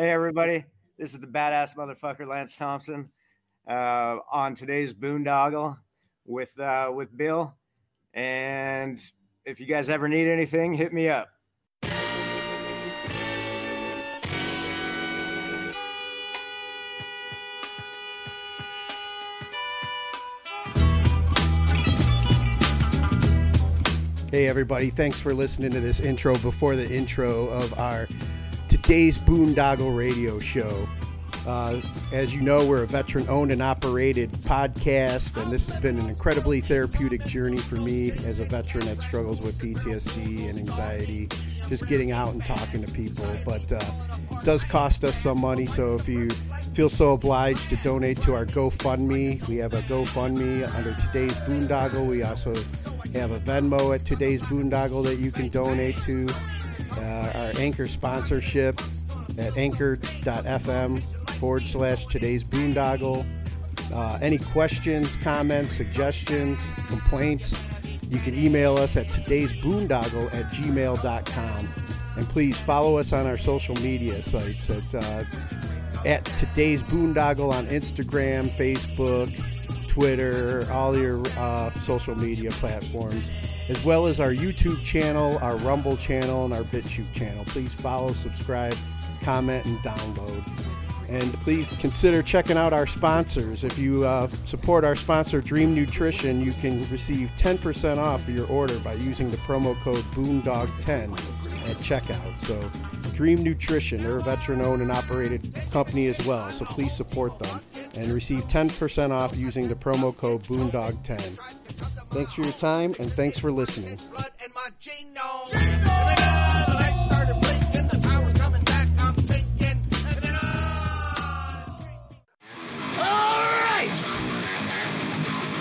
Hey, everybody. This is the badass motherfucker Lance Thompson uh, on today's boondoggle with uh, with Bill. And if you guys ever need anything, hit me up. Hey, everybody. Thanks for listening to this intro before the intro of our today's Boondoggle radio show. Uh, as you know, we're a veteran owned and operated podcast, and this has been an incredibly therapeutic journey for me as a veteran that struggles with PTSD and anxiety, just getting out and talking to people. But uh, it does cost us some money, so if you feel so obliged to donate to our GoFundMe, we have a GoFundMe under today's boondoggle. We also have a Venmo at today's boondoggle that you can donate to. Uh, our anchor sponsorship at anchor.fm forward slash today's boondoggle. Uh, any questions, comments, suggestions, complaints, you can email us at today's boondoggle at gmail.com. And please follow us on our social media sites at, uh, at today's boondoggle on Instagram, Facebook, Twitter, all your uh, social media platforms, as well as our YouTube channel, our Rumble channel, and our BitChute channel. Please follow, subscribe, comment, and download. And please consider checking out our sponsors. If you uh, support our sponsor, Dream Nutrition, you can receive 10% off your order by using the promo code BOONDOG10 at checkout. So, Dream Nutrition, they're a veteran owned and operated company as well. So, please support them and receive 10% off using the promo code BOONDOG10. Thanks for your time and thanks for listening.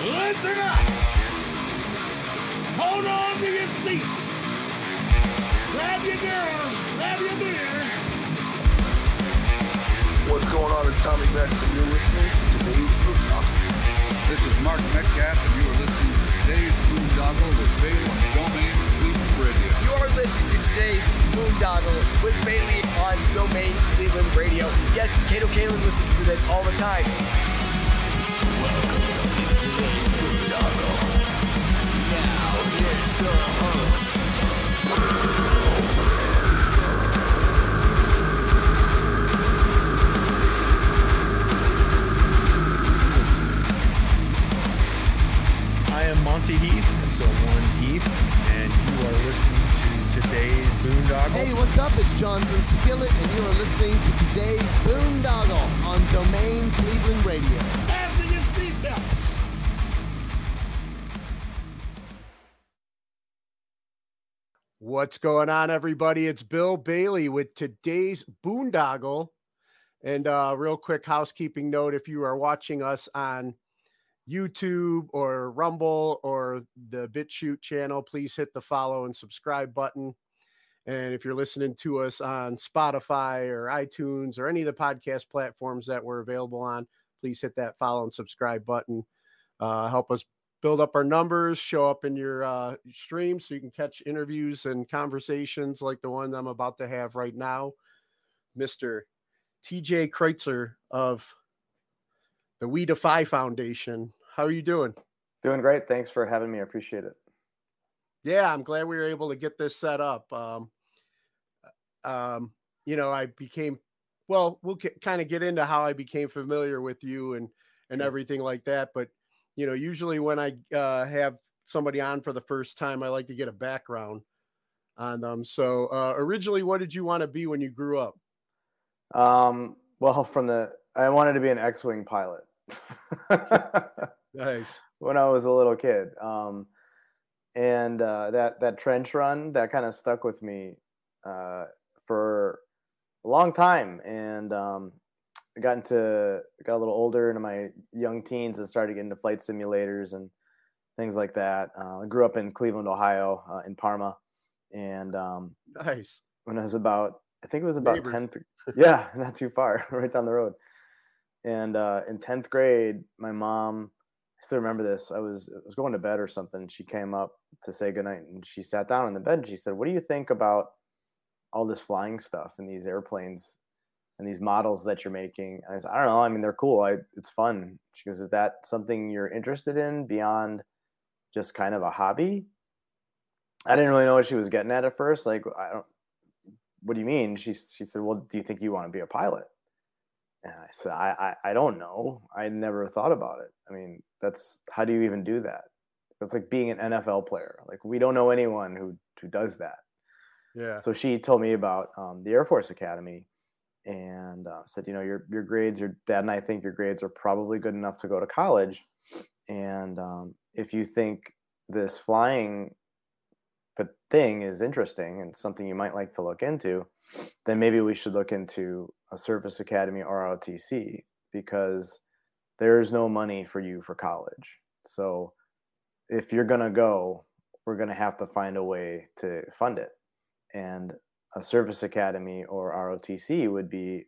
Listen up! Hold on to your seats. Grab your girls, grab your beers. What's going on? It's Tommy Beck, and you're listening to today's Boondoggle. This is Mark Metcalf, and you are listening to today's Boondoggle with Bailey on Domain Cleveland Radio. You are listening to today's Boondoggle with Bailey on Domain Cleveland Radio. Yes, Kato Kaelin listens to this all the time. I Hey, what's up? It's John from Skillet, and you are listening to today's Boondoggle on Domain Cleveland Radio. What's going on, everybody? It's Bill Bailey with today's boondoggle. And uh, real quick housekeeping note if you are watching us on YouTube or Rumble or the BitChute channel, please hit the follow and subscribe button. And if you're listening to us on Spotify or iTunes or any of the podcast platforms that we're available on, please hit that follow and subscribe button. Uh, help us build up our numbers, show up in your uh, stream so you can catch interviews and conversations like the one I'm about to have right now. Mr. TJ Kreutzer of the We Defy Foundation. How are you doing? Doing great. Thanks for having me. I appreciate it. Yeah, I'm glad we were able to get this set up. Um, um, you know, I became well. We'll kind of get into how I became familiar with you and and everything like that. But you know, usually when I uh, have somebody on for the first time, I like to get a background on them. So, uh, originally, what did you want to be when you grew up? Um, well, from the I wanted to be an X-wing pilot. Nice. when I was a little kid. Um, and uh, that that trench run that kind of stuck with me uh, for a long time. And um, I got into got a little older into my young teens and started getting into flight simulators and things like that. Uh, I grew up in Cleveland, Ohio, uh, in Parma, and um, Nice. when I was about, I think it was about tenth. yeah, not too far, right down the road. And uh, in tenth grade, my mom, I still remember this. I was I was going to bed or something. She came up to say goodnight, and she sat down in the bed. and She said, "What do you think about all this flying stuff and these airplanes and these models that you're making. I said, I don't know. I mean, they're cool. I, it's fun. She goes, is that something you're interested in beyond just kind of a hobby? I didn't really know what she was getting at at first. Like, I don't, what do you mean? She, she said, well, do you think you want to be a pilot? And I said, I, I, I don't know. I never thought about it. I mean, that's, how do you even do that? That's like being an NFL player. Like, we don't know anyone who, who does that. Yeah. So she told me about um, the Air Force Academy and uh, said, you know, your your grades, your dad and I think your grades are probably good enough to go to college. And um, if you think this flying thing is interesting and something you might like to look into, then maybe we should look into a service academy ROTC because there's no money for you for college. So if you're going to go, we're going to have to find a way to fund it. And a service academy or ROTC would be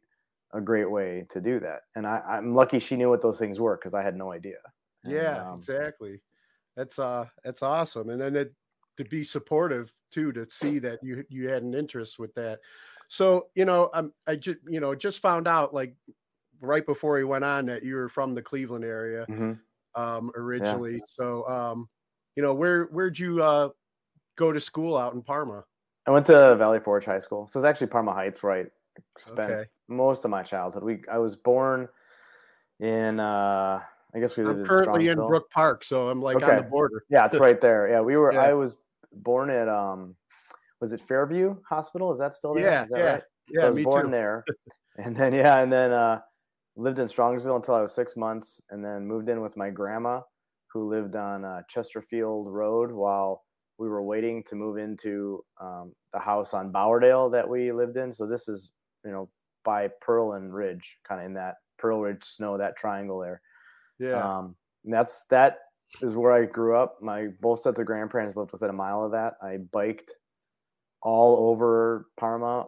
a great way to do that. And I, am lucky she knew what those things were because I had no idea. And, yeah, um, exactly. That's uh that's awesome. And then it, to be supportive too, to see that you you had an interest with that. So, you know, I'm I just you know, just found out like right before he went on that you were from the Cleveland area mhm. um originally. So um, you know, where where'd you uh go to school out in Parma? I went to Valley Forge High School. So it's actually Parma Heights, where I spent Okay. most of my childhood. We I was born in uh I guess we lived I'm currently in. Brook Park, so I'm like on the border. Yeah, it's right there. Yeah, we were. Yeah. I was born at um, was it Fairview Hospital? Is that still there? Yeah, Is that yeah, right? So yeah, I was me born too. there, and then yeah, and then uh, lived in Strongsville until I was six months, and then moved in with my grandma, who lived on uh, Chesterfield Road while we were waiting to move into um, the house on Bowerdale that we lived in. So this is you know by Pearl and Ridge, kind of in that Pearl Ridge Snow, that triangle there. Yeah. Um, and that's that is where I grew up. My both sets of grandparents lived within a mile of that. I biked all over Parma,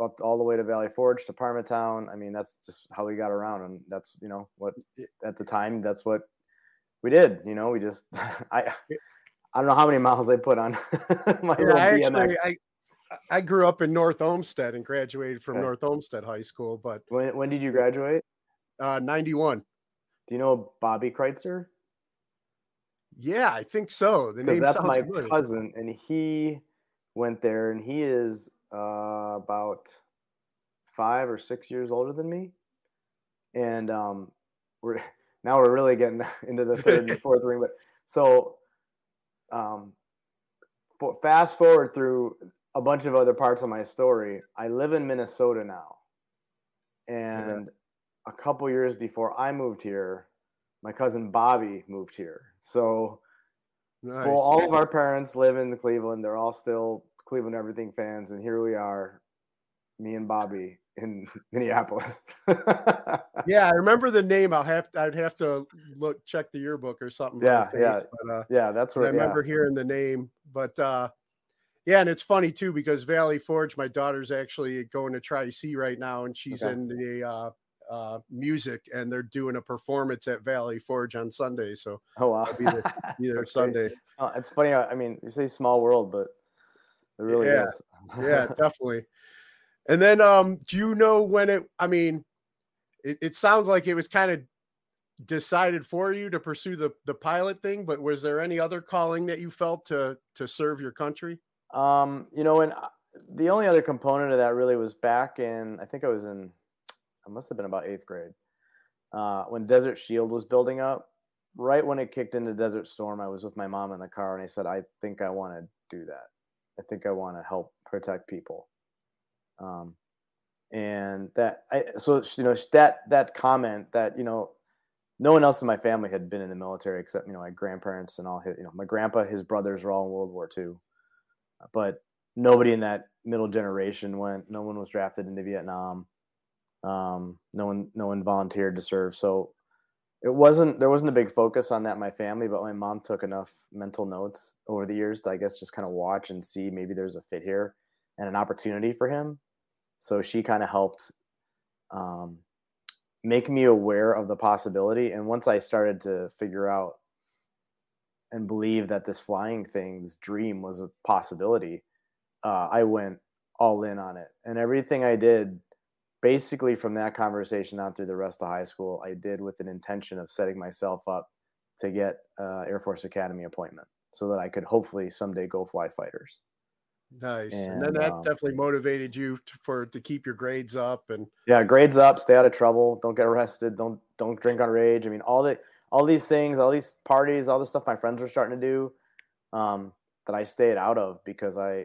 up all the way to Valley Forge to Parma Town. I mean, that's just how we got around, and that's you know what at the time that's what we did. You know, we just I I don't know how many miles I put on my Yeah, I BMX. actually I I grew up in North Olmsted and graduated from Okay. North Olmsted High School, but when when did you graduate? uh 91. Do you know Bobby Kreutzer? Yeah, I think so. The name that's my familiar. cousin, and he went there, and he is uh, about five or six years older than me, and um, we're now we're really getting into the third and fourth ring. But so, um, for, fast forward through a bunch of other parts of my story. I live in Minnesota now, and a couple years before I moved here, my cousin Bobby moved here. So. Nice. Well, all of our parents live in Cleveland. They're all still Cleveland everything fans, and here we are, me and Bobby in Minneapolis. yeah, I remember the name. I'll have to, I'd have to look check the yearbook or something. Yeah, the yeah, But, uh, yeah, that's what I remember yeah. hearing the name, but uh, yeah, and it's funny too because Valley Forge, my daughter's actually going to try C right now, and she's Okay. in the uh, uh, music, and they're doing a performance at Valley Forge on Sunday. So Oh wow, I'll be there, be there Sunday. It's funny. I I mean, you say small world, but it really Yeah, is. yeah, definitely. And then, um, do you know when it? I mean, it, it sounds like it was kind of decided for you to pursue the the pilot thing, but was there any other calling that you felt to to serve your country? Um, you know, and uh, the only other component of that really was back in, I think I was in, I must have been about eighth grade, uh, when Desert Shield was building up. Right when it kicked into Desert Storm, I was with my mom in the car, and I said, I think I want to do that. I think I want to help protect people. Um, and that, I so you know that that comment that you know no one else in my family had been in the military except you know my grandparents and all his you know my grandpa his brothers were all in world war ii but nobody in that middle generation went no one was drafted into vietnam. Um, no one no one volunteered to serve. So it wasn't there wasn't a big focus on that in my family but my mom took enough mental notes over the years to i guess just kind of watch and see maybe there's a fit here and an opportunity for him. So she kind of helped um, make me aware of the possibility. And once i started to figure out and believe that this flying thing this dream was a possibility uh, i went all in on it. And everything i did basically from that conversation on through the rest of high school, I did with an intention of setting myself up to get uh, Air Force Academy appointment so that I could hopefully someday go fly fighters. Nice. And, and then that um, definitely motivated you to, for to keep your grades up and Yeah, grades up, stay out of trouble, don't get arrested, don't don't drink on rage. I mean, all the all these things, all these parties, all the stuff my friends were starting to do, um, that I stayed out of because I,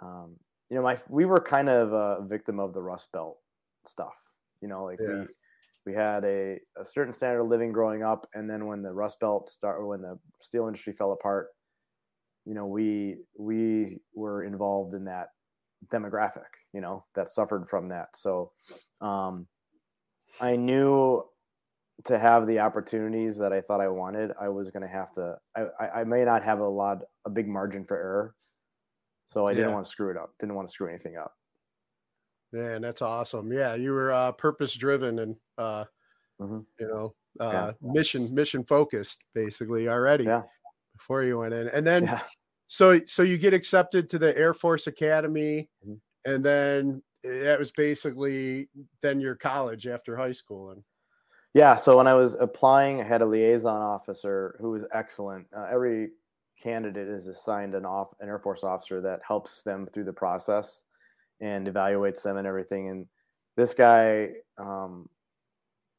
um, you know, my we were kind of a victim of the Rust Belt stuff. You know, like Yeah. we we had a, a certain standard of living growing up, and then when the Rust Belt start, when the steel industry fell apart, you know, we we were involved in that demographic, you know, that suffered from that. So um, I knew to have the opportunities that I thought I wanted, I was going to have to. I, I, I may not have a lot, a big margin for error, so I didn't Yeah. want to screw it up. Didn't want to screw anything up. man, that's awesome. Yeah, you were uh, purpose driven and uh, Mhm. you know uh, Yeah. mission mission focused basically already Yeah. Before you went in, and then Yeah. so so you get accepted to the Air Force Academy, Mhm. and then that was basically then your college after high school and Yeah. So when I was applying, I had a liaison officer who was excellent. Uh, every candidate is assigned an off an Air Force officer that helps them through the process and evaluates them and everything. And this guy, um,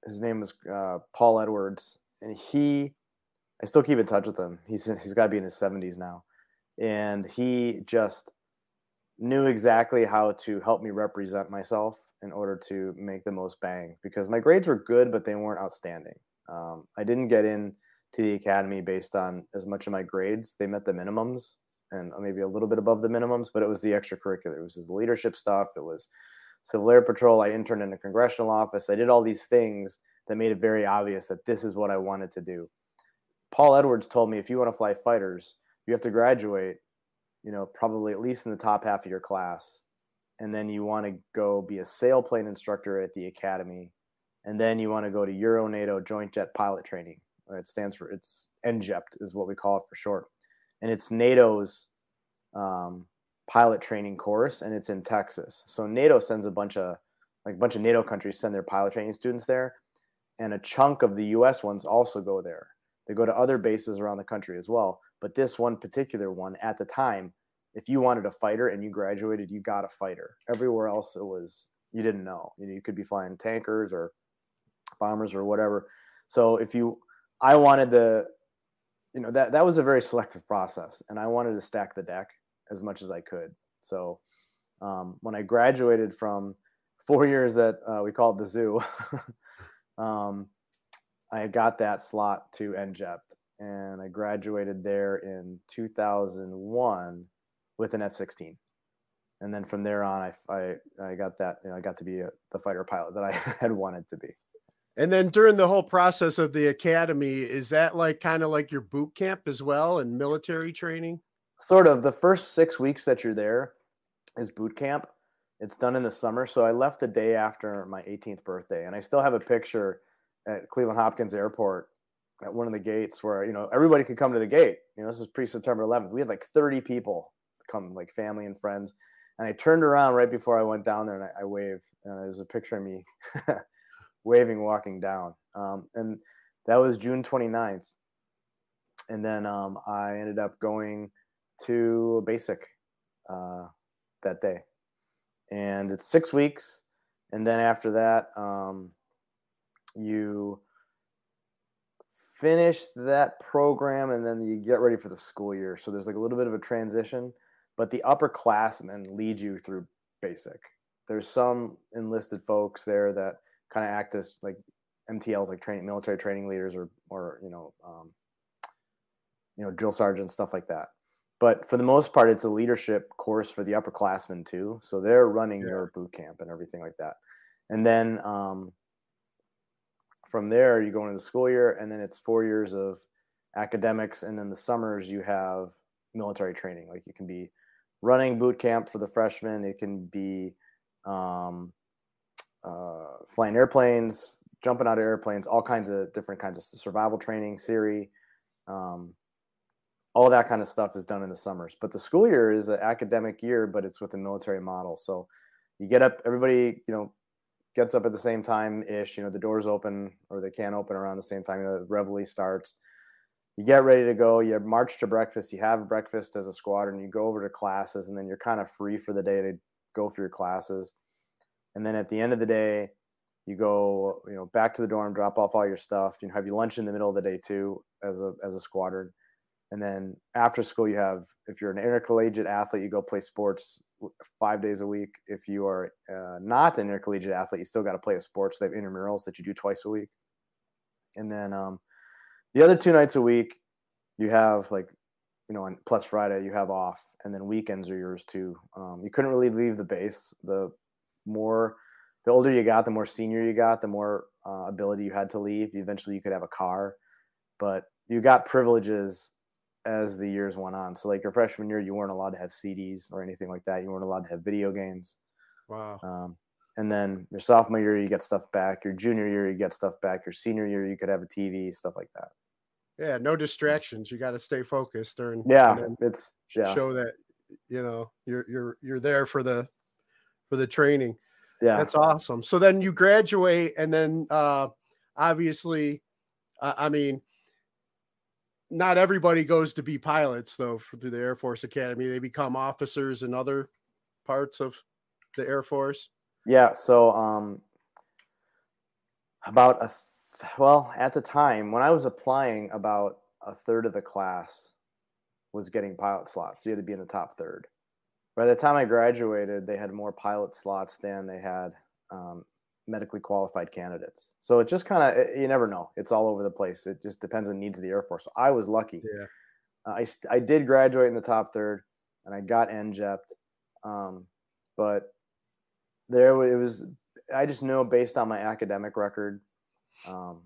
his name was uh, Paul Edwards, and he, I still keep in touch with him. He's he's got to be in his seventies now, and he just knew exactly how to help me represent myself in order to make the most bang because my grades were good but they weren't outstanding. Um, i didn't get in to the academy based on as much of my grades. They met the minimums and maybe a little bit above the minimums but it was the extracurricular. It was the leadership stuff. It was civil air patrol. I interned in a congressional office. I did all these things that made it very obvious that this is what i wanted to do paul edwards told me if you want to fly fighters you have to graduate you know, probably at least in the top half of your class. And then you want to go be a sailplane instructor at the academy. And then you want to go to Euro NATO Joint Jet Pilot Training. Uh, It stands for, it's ENJJPT is what we call it for short. And it's NATO's um, pilot training course, and it's in Texas. So NATO sends a bunch of, like a bunch of NATO countries send their pilot training students there. And a chunk of the US ones also go there. They go to other bases around the country as well. But this one particular one at the time, if you wanted a fighter and you graduated, you got a fighter. Everywhere else, it was you didn't know. You, know, you could be flying tankers or bombers or whatever. So if you, I wanted the, you know that that was a very selective process, and I wanted to stack the deck as much as I could. So um, when I graduated from four years at uh, we call it the zoo, um, I got that slot to ENJJPT, and I graduated there in 2001 with an F-16. And then from there on, I, I, I got that, you know, I got to be a, the fighter pilot that I had wanted to be. and then during the whole process of the academy, is that like kind of like your boot camp as well and military training? Sort of the first six weeks that you're there is boot camp. It's done in the summer. So I left the day after my 18th birthday, and I still have a picture at Cleveland Hopkins Airport at one of the gates where you know everybody could come to the gate. You know, this is pre September 11th. We had like 30 people come, like family and friends. And I turned around right before I went down there, and I, I waved. And there's a picture of me waving, walking down. Um, and that was June 29th. And then um, I ended up going to basic uh, that day, and it's six weeks. And then after that, um, you finish that program and then you get ready for the school year. So there's like a little bit of a transition, but the upperclassmen lead you through basic. There's some enlisted folks there that kind of act as like MTLs, like training military training leaders or or you know um, you know drill sergeants stuff like that. But for the most part, it's a leadership course for the upperclassmen too. So they're running Yeah. your boot camp and everything like that. And then um, from there, you go into the school year, and then it's four years of academics, and then the summers you have military training. Like you can be running boot camp for the freshmen. It can be um, uh, flying airplanes, jumping out of airplanes, all kinds of different kinds of survival training, SERE, um, all that kind of stuff is done in the summers. But the school year is an academic year, but it's with a military model. So you get up, everybody, you know, gets up at the same time ish. You know, the doors open or they can't open around the same time. You know, the reveille starts. You get ready to go. You march to breakfast. You have breakfast as a squadron. You go over to classes, and then you're kind of free for the day to go for your classes. And then at the end of the day, you go, you know, back to the dorm, drop off all your stuff. You know, have your lunch in the middle of the day too, as a as a squadron. And then after school, you have if you're an intercollegiate athlete, you go play sports five days a week. If you are uh, not an intercollegiate athlete, you still got to play a sport. So they have intramurals that you do twice a week. And then um, the other two nights a week, you have like, you know, on plus Friday, you have off, and then weekends are yours too. Um, you couldn't really leave the base. The more, the older you got, the more senior you got, the more uh, ability you had to leave. Eventually, you could have a car, but you got privileges as the years went on. So like your freshman year, you weren't allowed to have CDs or anything like that. You weren't allowed to have video games. Wow. Um, and then your sophomore year, you get stuff back. Your junior year, you get stuff back. Your senior year, you could have a TV, stuff like that. Yeah, no distractions. You got to stay focused during. Yeah, it's yeah. Show that you know you're you're you're there for the for the training. Yeah, that's awesome. So then you graduate, and then uh obviously, uh, I mean, not everybody goes to be pilots though through the Air Force Academy. They become officers in other parts of the Air Force. Yeah. So um, about a th- well at the time when I was applying, about a third of the class was getting pilot slots. So you had to be in the top third. By the time I graduated, they had more pilot slots than they had um, medically qualified candidates. So it just kind of you never know. It's all over the place. It just depends on needs of the Air Force. So I was lucky. Yeah. Uh, I I did graduate in the top third, and I got ENJJPT. Um, but there it was. I just know based on my academic record. Um,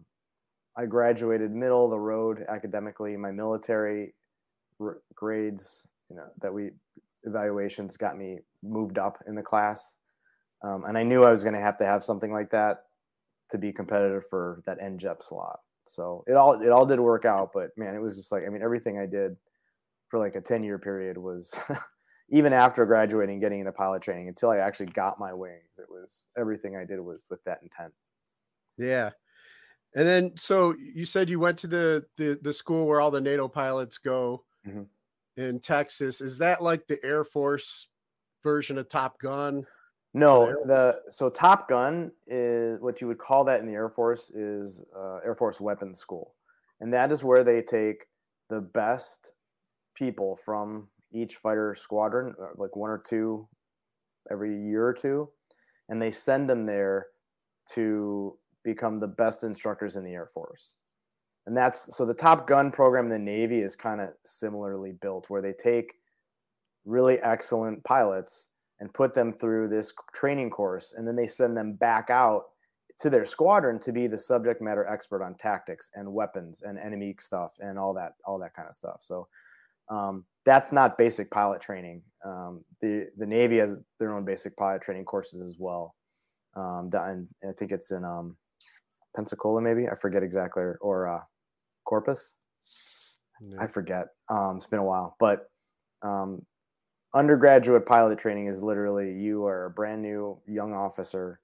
I graduated middle of the road academically. My military r- grades, you know, that we evaluations got me moved up in the class. Um, and I knew I was going to have to have something like that to be competitive for that NJEP slot. So it all it all did work out, but man, it was just like I mean everything I did for like a 10 year period was even after graduating getting into pilot training until I actually got my wings. It was everything I did was with that intent. Yeah. And then so you said you went to the the, the school where all the NATO pilots go mm-hmm. in Texas. Is that like the Air Force version of Top Gun? No, the so Top Gun is what you would call that in the Air Force is uh, Air Force Weapons School, and that is where they take the best people from each fighter squadron, uh, like one or two every year or two, and they send them there to become the best instructors in the Air Force. And that's so the Top Gun program in the Navy is kind of similarly built, where they take really excellent pilots and put them through this training course and then they send them back out to their squadron to be the subject matter expert on tactics and weapons and enemy stuff and all that all that kind of stuff. So um, that's not basic pilot training. Um, the the navy has their own basic pilot training courses as well. Um, and i think it's in um, pensacola maybe? I forget exactly or, or uh, corpus? I forget. Um, it's been a while but um, undergraduate pilot training is literally you are a brand new young officer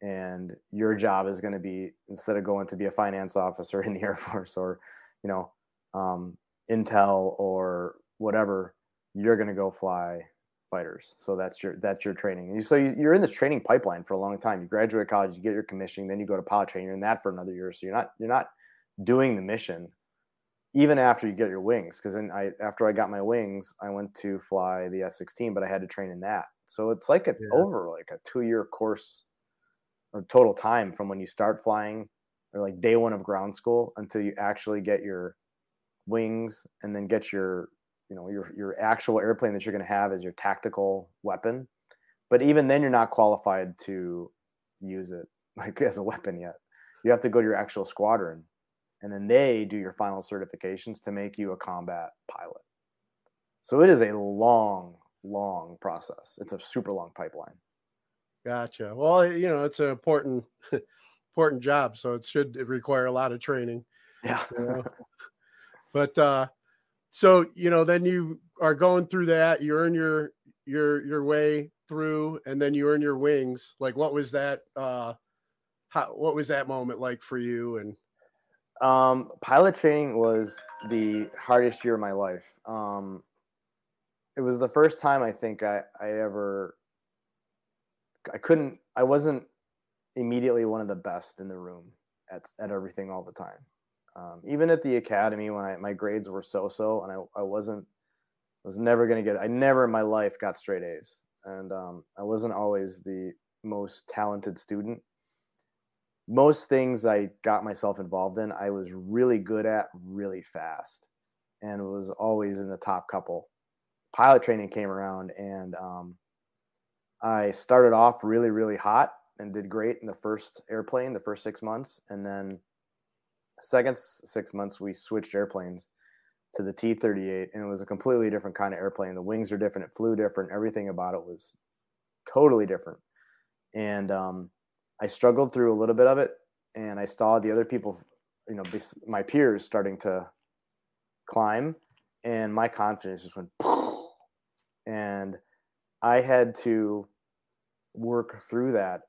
and your job is going to be instead of going to be a finance officer in the air force or you know um, intel or whatever you're going to go fly fighters. So that's your that's your training. So you, are in this training pipeline for a long time. You graduate college you get your commissioning then you go to pilot training you're in that for another year. So you're not you're not doing the mission even after you get your wings because then i after i got my wings i went to fly the f-16 but i had to train in that. So it's like a yeah. over like a two year course or total time from when you start flying or like day one of ground school until you actually get your wings and then get your you know your your actual airplane that you're going to have as your tactical weapon. But even then you're not qualified to use it like as a weapon yet. You have to go to your actual squadron and then they do your final certifications to make you a combat pilot. So it is a long, long process. It's a super long pipeline. Gotcha. Well, you know, it's an important, important job, so it should require a lot of training. Yeah. You know? but uh, so you know, then you are going through that. You earn your your your way through and then you earn your wings. Like, what was that? Uh, how, what was that moment like for you? And Um, pilot training was the hardest year of my life. Um, it was the first time I think I, I ever, I couldn't, I wasn't immediately one of the best in the room at, at everything all the time. Um, even at the academy when I, my grades were so-so and I, I wasn't, was never going to get, I never in my life got straight A's. And um, I wasn't always the most talented student most things I got myself involved in, I was really good at really fast and was always in the top couple. Pilot training came around and um, I started off really, really hot and did great in the first airplane, the first six months. And then, second six months, we switched airplanes to the T 38 and it was a completely different kind of airplane. The wings are different, it flew different, everything about it was totally different. And, um, I struggled through a little bit of it, and I saw the other people, you know, my peers starting to climb, and my confidence just went, and I had to work through that,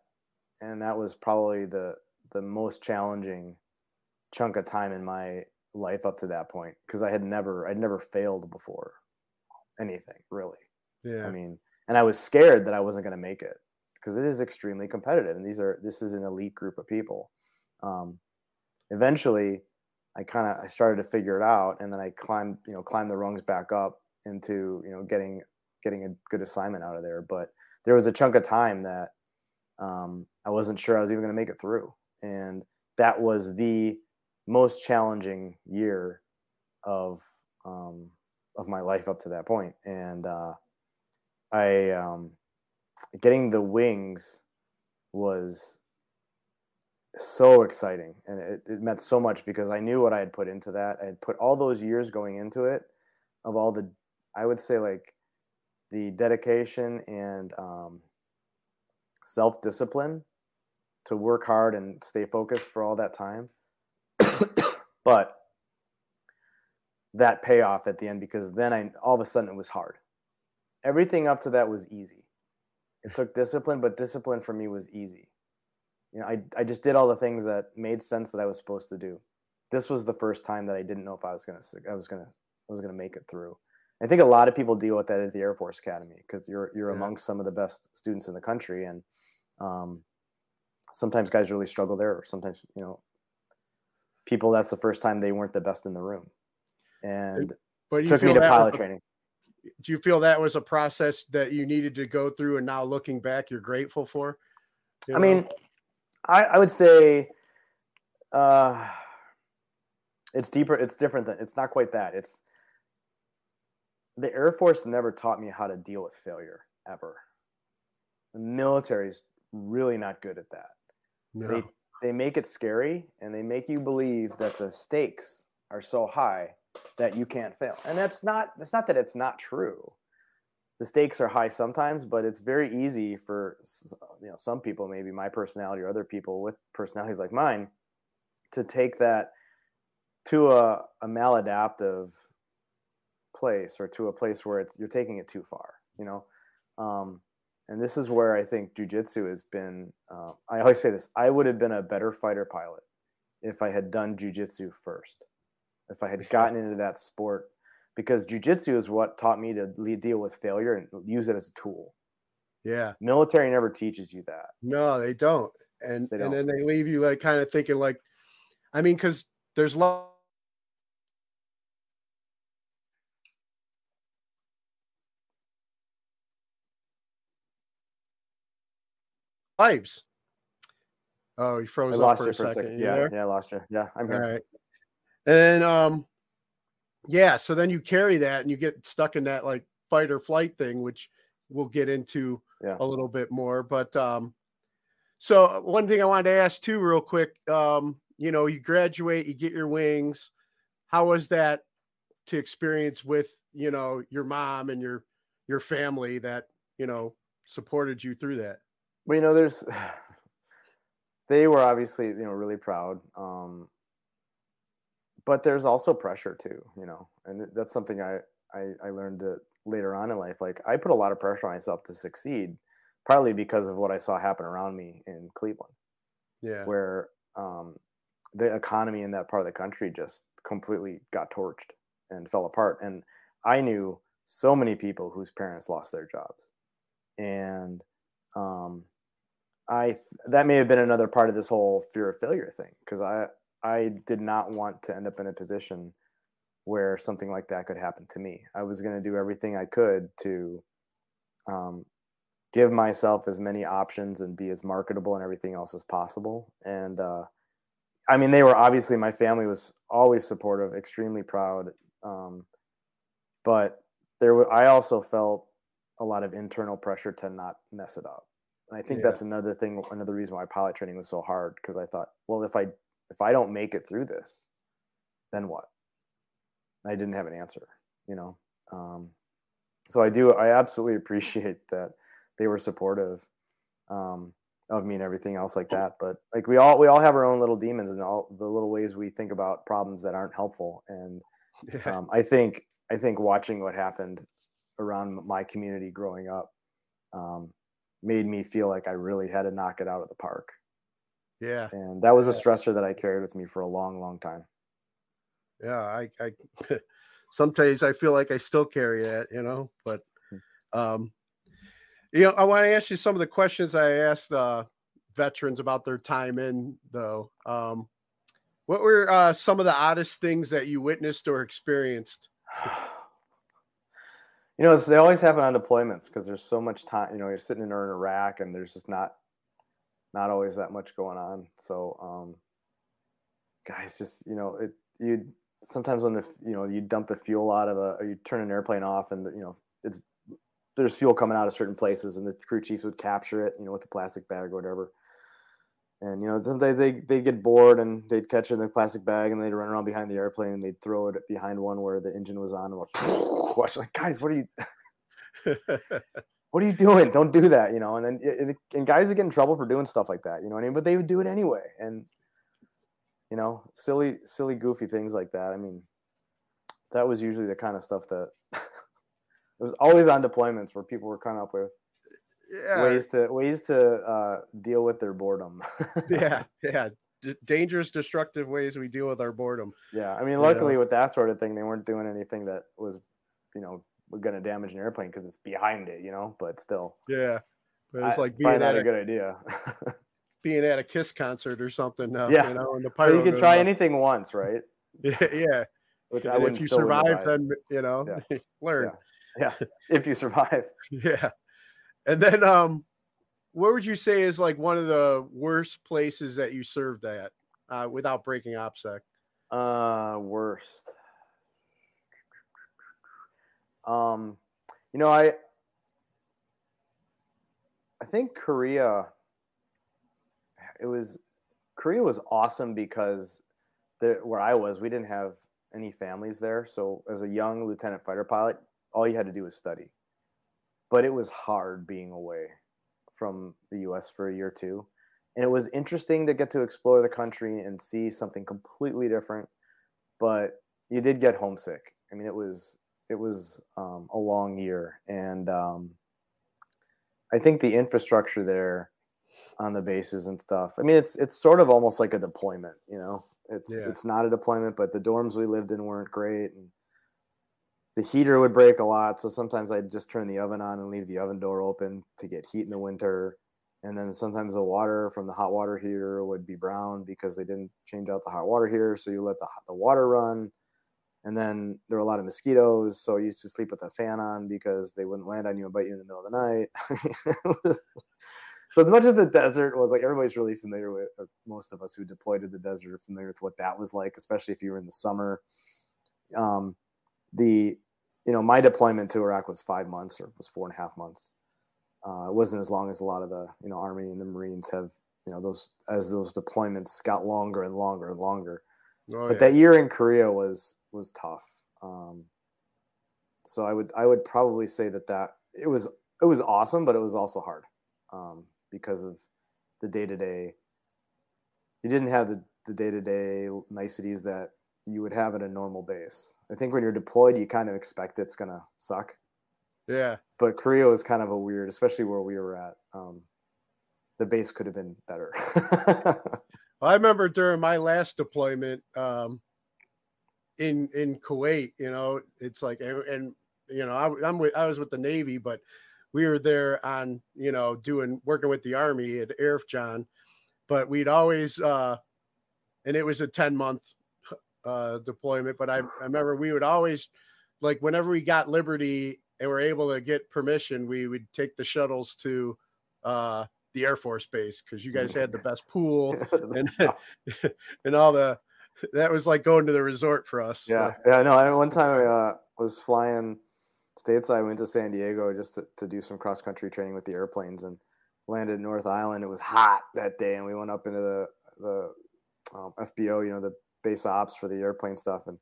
and that was probably the the most challenging chunk of time in my life up to that point because I had never I'd never failed before anything really. Yeah. I mean, and I was scared that I wasn't going to make it because it is extremely competitive and these are this is an elite group of people. Um, eventually i kind of i started to figure it out and then i climbed you know climbed the rungs back up into you know getting getting a good assignment out of there. But there was a chunk of time that um, i wasn't sure i was even going to make it through. And that was the most challenging year of um, of my life up to that point. And uh, i um, getting the wings was so exciting and it, it meant so much because i knew what i had put into that. I had put all those years going into it of all the i would say like the dedication and um, self-discipline to work hard and stay focused for all that time. But that payoff at the end because then i all of a sudden it was hard. Everything up to that was easy it took discipline, but discipline for me was easy. You know, I, I just did all the things that made sense that I was supposed to do. This was the first time that I didn't know if I was gonna I was gonna I was gonna make it through. I think a lot of people deal with that at the Air Force Academy because you're you're yeah. amongst some of the best students in the country, and um, sometimes guys really struggle there. Or sometimes you know, people that's the first time they weren't the best in the room, and but it took me to pilot training do you feel that was a process that you needed to go through and now looking back you're grateful for you know? i mean I, I would say uh it's deeper it's different than it's not quite that it's the air force never taught me how to deal with failure ever the military's really not good at that no. they they make it scary and they make you believe that the stakes are so high that you can't fail. And that's not that's not that it's not true. The stakes are high sometimes, but it's very easy for you know some people, maybe my personality or other people with personalities like mine, to take that to a, a maladaptive place or to a place where it's you're taking it too far. You know, um, and this is where I think jujitsu has been. Uh, I always say this: I would have been a better fighter pilot if I had done jujitsu first if I had gotten into that sport because jujitsu is what taught me to deal with failure and use it as a tool. Yeah. Military never teaches you that. No, they don't. And they don't. and then they leave you like kind of thinking like I mean cuz there's lot lives. Oh, he froze I lost for, you a, for second. a second. Yeah, yeah, I lost you. Yeah, I'm here. All right. And um, yeah, so then you carry that and you get stuck in that like fight or flight thing, which we'll get into yeah. a little bit more. But um, so uh, one thing I wanted to ask too, real quick, um, you know, you graduate, you get your wings. How was that to experience with you know your mom and your your family that you know supported you through that? Well, you know, there's they were obviously you know really proud. Um, but there's also pressure too, you know, and that's something I I, I learned later on in life. Like I put a lot of pressure on myself to succeed, partly because of what I saw happen around me in Cleveland, Yeah. where um, the economy in that part of the country just completely got torched and fell apart. And I knew so many people whose parents lost their jobs, and um, I that may have been another part of this whole fear of failure thing because I I did not want to end up in a position where something like that could happen to me. I was going to do everything I could to um, give myself as many options and be as marketable and everything else as possible. And uh, I mean, they were obviously my family was always supportive, extremely proud. Um, but there, were, I also felt a lot of internal pressure to not mess it up. And I think Yeah. that's another thing, another reason why pilot training was so hard because I thought, well, if I if I don't make it through this, then what? I didn't have an answer, you know. Um, so I do, I absolutely appreciate that they were supportive um, of me and everything else like that. But like we all, we all have our own little demons and all the little ways we think about problems that aren't helpful. And Yeah. um, I think, I think watching what happened around my community growing up um, made me feel like I really had to knock it out of the park. Yeah. And that was a stressor that I carried with me for a long, long time. Yeah. I, I sometimes I feel like I still carry that, you know, but um you know, I want to ask you some of the questions I asked uh veterans about their time in though. Um what were uh some of the oddest things that you witnessed or experienced? You know, it's, they always happen on deployments because there's so much time. You know, you're sitting in Iraq and there's just not not always that much going on. So, um, guys, just you know, it you sometimes when the you know you dump the fuel out of a you turn an airplane off and you know it's there's fuel coming out of certain places and the crew chiefs would capture it, you know, with a plastic bag or whatever. And you know, sometimes they they get bored and they'd catch it in the plastic bag and they'd run around behind the airplane and they'd throw it behind one where the engine was on and watch like guys, what are you what are you doing? Don't do that, you know. And then and, guys would get in trouble for doing stuff like that, you know what I mean? But they would do it anyway, and you know, silly, silly, goofy things like that. I mean, that was usually the kind of stuff that it was always on deployments where people were coming up with yeah. ways to ways to uh, deal with their boredom. yeah, yeah. D- dangerous, destructive ways we deal with our boredom. yeah, I mean, Yeah. luckily with that sort of thing, they weren't doing anything that was, you know, going to damage an airplane because it's behind it, you know. But still, Yeah. But it's like being not at a a, good idea. being at a Kiss concert or something. Now, Yeah. you know, and the but you can try off. anything once, right? Yeah, yeah. Which I And wouldn't if you survive, then you know, learn. yeah, if you survive. Yeah. And then, um, what would you say is like one of the worst places that you served at, uh, without breaking OPSEC? Uh, worst. Um, you know, I I think Korea. It was Korea was awesome because the where I was, we didn't have any families there. So as a young lieutenant fighter pilot, all you had to do was study. But it was hard being away from the U.S. for a year or two, and it was interesting to get to explore the country and see something completely different. But you did get homesick. I mean, it was it was um, a long year, and um, I think the infrastructure there on the bases and stuff. I mean, it's it's sort of almost like a deployment, you know. It's Yeah. it's not a deployment, but the dorms we lived in weren't great, and the heater would break a lot. So sometimes I'd just turn the oven on and leave the oven door open to get heat in the winter. And then sometimes the water from the hot water heater would be brown because they didn't change out the hot water heater. So you let the, the water run. And then there were a lot of mosquitoes. So I used to sleep with a fan on because they wouldn't land on you and bite you in the middle of the night. so as much as the desert was like everybody's really familiar with, or most of us who deployed to the desert are familiar with what that was like, especially if you were in the summer. Um, the you know my deployment to Iraq was five months or was four and a half months. Uh, it wasn't as long as a lot of the you know Army and the Marines have you know those as those deployments got longer and longer and longer. Oh, but yeah. that year in Korea was was tough. Um, so I would I would probably say that that it was it was awesome, but it was also hard um, because of the day to day. You didn't have the the day to day niceties that you would have at a normal base. I think when you're deployed, you kind of expect it's gonna suck, Yeah. But Korea was kind of a weird, especially where we were at. Um, the base could have been better. I remember during my last deployment um, in in Kuwait, you know, it's like, and, and you know, I, I'm with, I was with the Navy, but we were there on, you know, doing working with the Army at Arifjan, but we'd always, uh, and it was a 10 month uh, deployment, but I, I remember we would always, like, whenever we got Liberty and were able to get permission, we would take the shuttles to uh, the Air Force Base because you guys had the best pool and and all the that was like going to the resort for us. Yeah, yeah. No, I one time I uh, was flying stateside. Went to San Diego just to, to do some cross country training with the airplanes and landed in North Island. It was hot that day, and we went up into the the um, FBO, you know, the base ops for the airplane stuff, and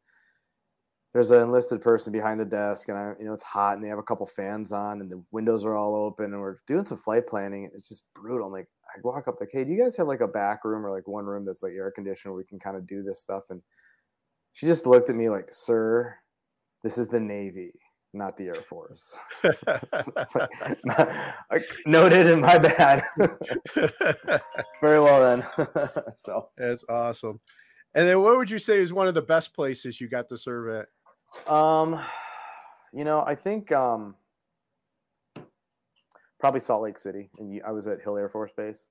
there's an enlisted person behind the desk and I, you know, it's hot and they have a couple fans on and the windows are all open and we're doing some flight planning. It's just brutal. I'm like, I walk up like, Hey, do you guys have like a back room or like one room that's like air conditioned where we can kind of do this stuff? And she just looked at me like, sir, this is the Navy, not the Air Force. like, noted in my bad. Very well then. so that's awesome. And then what would you say is one of the best places you got to serve at? Um, you know, I think um, probably Salt Lake City, and I was at Hill Air Force Base,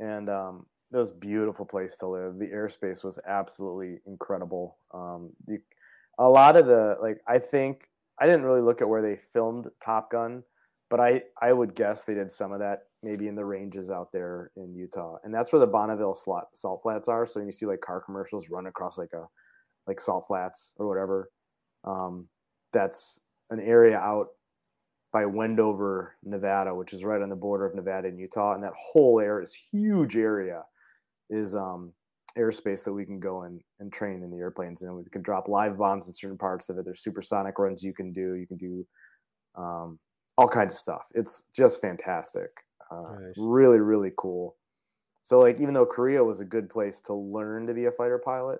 and um, it was a beautiful place to live. The airspace was absolutely incredible. Um, the, a lot of the like, I think I didn't really look at where they filmed Top Gun, but I I would guess they did some of that maybe in the ranges out there in Utah, and that's where the Bonneville slot, salt flats are. So you see like car commercials run across like a like salt flats or whatever. Um, that's an area out by Wendover, Nevada, which is right on the border of Nevada and Utah, and that whole area, is huge area, is um, airspace that we can go and, and train in the airplanes, and we can drop live bombs in certain parts of it. There's supersonic runs you can do. You can do um, all kinds of stuff. It's just fantastic. Uh, nice. Really, really cool. So, like, even though Korea was a good place to learn to be a fighter pilot,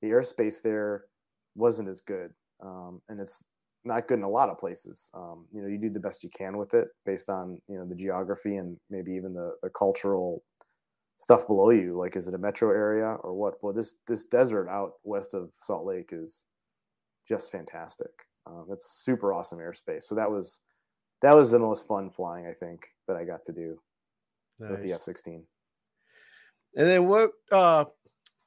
the airspace there wasn't as good, um, and it's not good in a lot of places. Um, you know, you do the best you can with it based on you know the geography and maybe even the, the cultural stuff below you. Like, is it a metro area or what? Well, this this desert out west of Salt Lake is just fantastic. Um, it's super awesome airspace. So that was that was the most fun flying I think that I got to do nice. with the F sixteen. And then what uh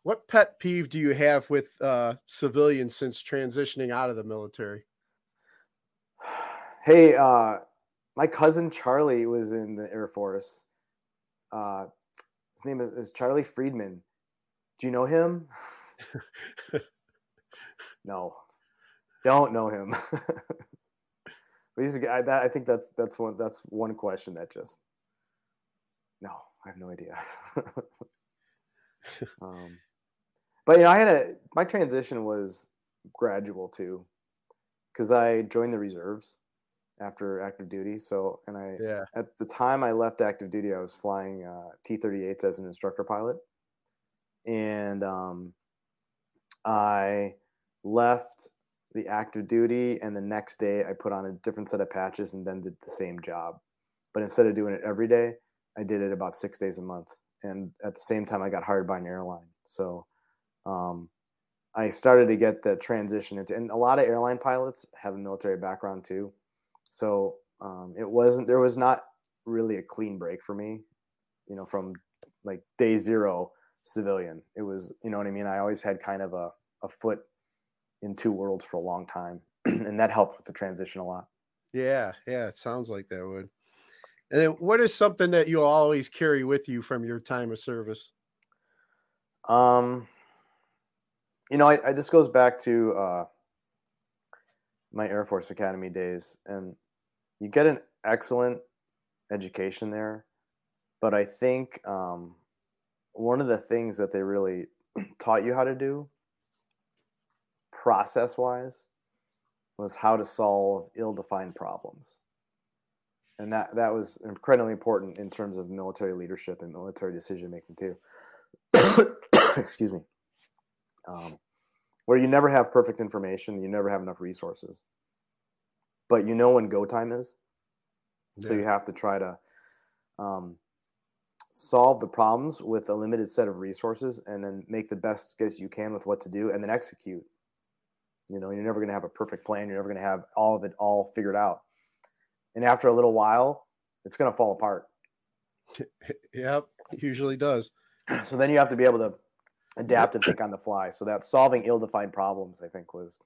what pet peeve do you have with uh civilians since transitioning out of the military? Hey, uh my cousin Charlie was in the Air Force. Uh his name is, is Charlie Friedman. Do you know him? no. Don't know him. But he's I, that, I think that's that's one that's one question that just no, I have no idea. um, but you know, I had a my transition was gradual too, because I joined the reserves after active duty. So, and I yeah. at the time I left active duty, I was flying uh, T-38s as an instructor pilot, and um, I left the active duty and the next day I put on a different set of patches and then did the same job. But instead of doing it every day, I did it about six days a month. And at the same time, I got hired by an airline. So um, I started to get the transition into, and a lot of airline pilots have a military background too. So um, it wasn't, there was not really a clean break for me, you know, from like day zero civilian. It was, you know what I mean? I always had kind of a, a foot in two worlds for a long time, and that helped with the transition a lot. Yeah, yeah, it sounds like that would. And then, what is something that you'll always carry with you from your time of service? Um, you know, I, I this goes back to uh, my Air Force Academy days, and you get an excellent education there, but I think um, one of the things that they really taught you how to do process wise was how to solve ill-defined problems. And that that was incredibly important in terms of military leadership and military decision making too. Excuse me um, where you never have perfect information you never have enough resources but you know when go time is. So you have to try to um, solve the problems with a limited set of resources and then make the best guess you can with what to do and then execute. You know, you're never going to have a perfect plan. You're never going to have all of it all figured out. And after a little while, it's going to fall apart. Yep, usually does. So then you have to be able to adapt and think on the fly. So that solving ill-defined problems, I think, was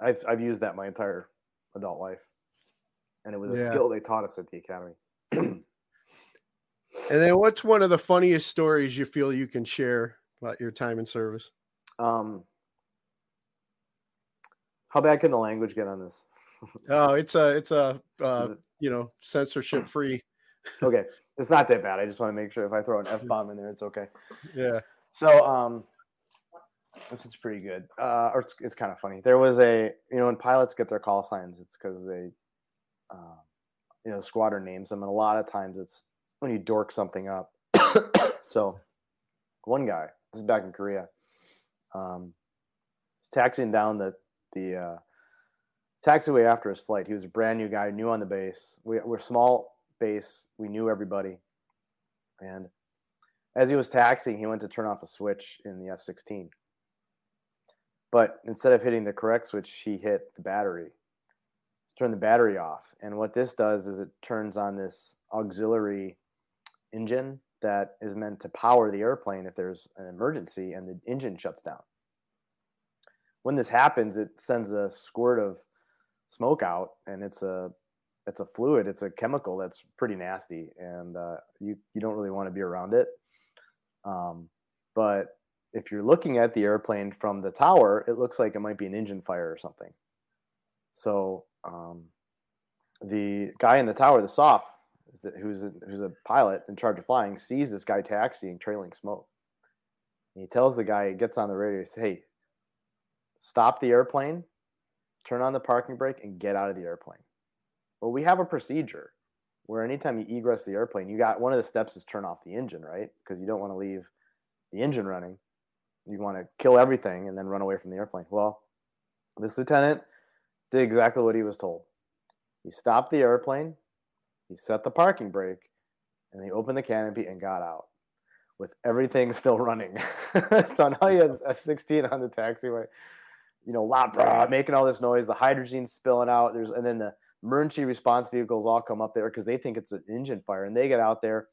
I've I've used that my entire adult life, and it was a Yeah. skill they taught us at the academy. And then, what's one of the funniest stories you feel you can share about your time in service? Um, how bad can the language get on this? Oh, it's a, it's a, uh, it- you know, censorship free. okay, it's not that bad. I just want to make sure if I throw an f bomb in there, it's okay. Yeah. So, um, this is pretty good. Uh, or it's, it's kind of funny. There was a, you know, when pilots get their call signs, it's because they, uh, you know, the squadron names them, and a lot of times it's when you dork something up. so, one guy, this is back in Korea, um, was taxiing down the the uh, taxiway after his flight. He was a brand new guy, new on the base. We, we're small base. We knew everybody, and as he was taxiing, he went to turn off a switch in the F 16. But instead of hitting the correct switch, he hit the battery. Let's turn the battery off. And what this does is it turns on this auxiliary engine that is meant to power the airplane if there's an emergency and the engine shuts down. When this happens, it sends a squirt of smoke out, and it's a it's a fluid, it's a chemical that's pretty nasty, and uh, you you don't really want to be around it. Um, but if you're looking at the airplane from the tower, it looks like it might be an engine fire or something. So um, the guy in the tower, the SOF, who's a, who's a pilot in charge of flying, sees this guy taxiing, trailing smoke. And he tells the guy, he gets on the radio, he says, "Hey, stop the airplane, turn on the parking brake, and get out of the airplane." Well, we have a procedure where anytime you egress the airplane, you got one of the steps is turn off the engine, right? Because you don't want to leave the engine running. You want to kill everything and then run away from the airplane. Well, this lieutenant did exactly what he was told. He stopped the airplane, he set the parking brake, and he opened the canopy and got out with everything still running. so now he has F 16 on the taxiway, you know, loud, brah, making all this noise, the hydrazine's spilling out. There's and then the emergency response vehicles all come up there because they think it's an engine fire and they get out there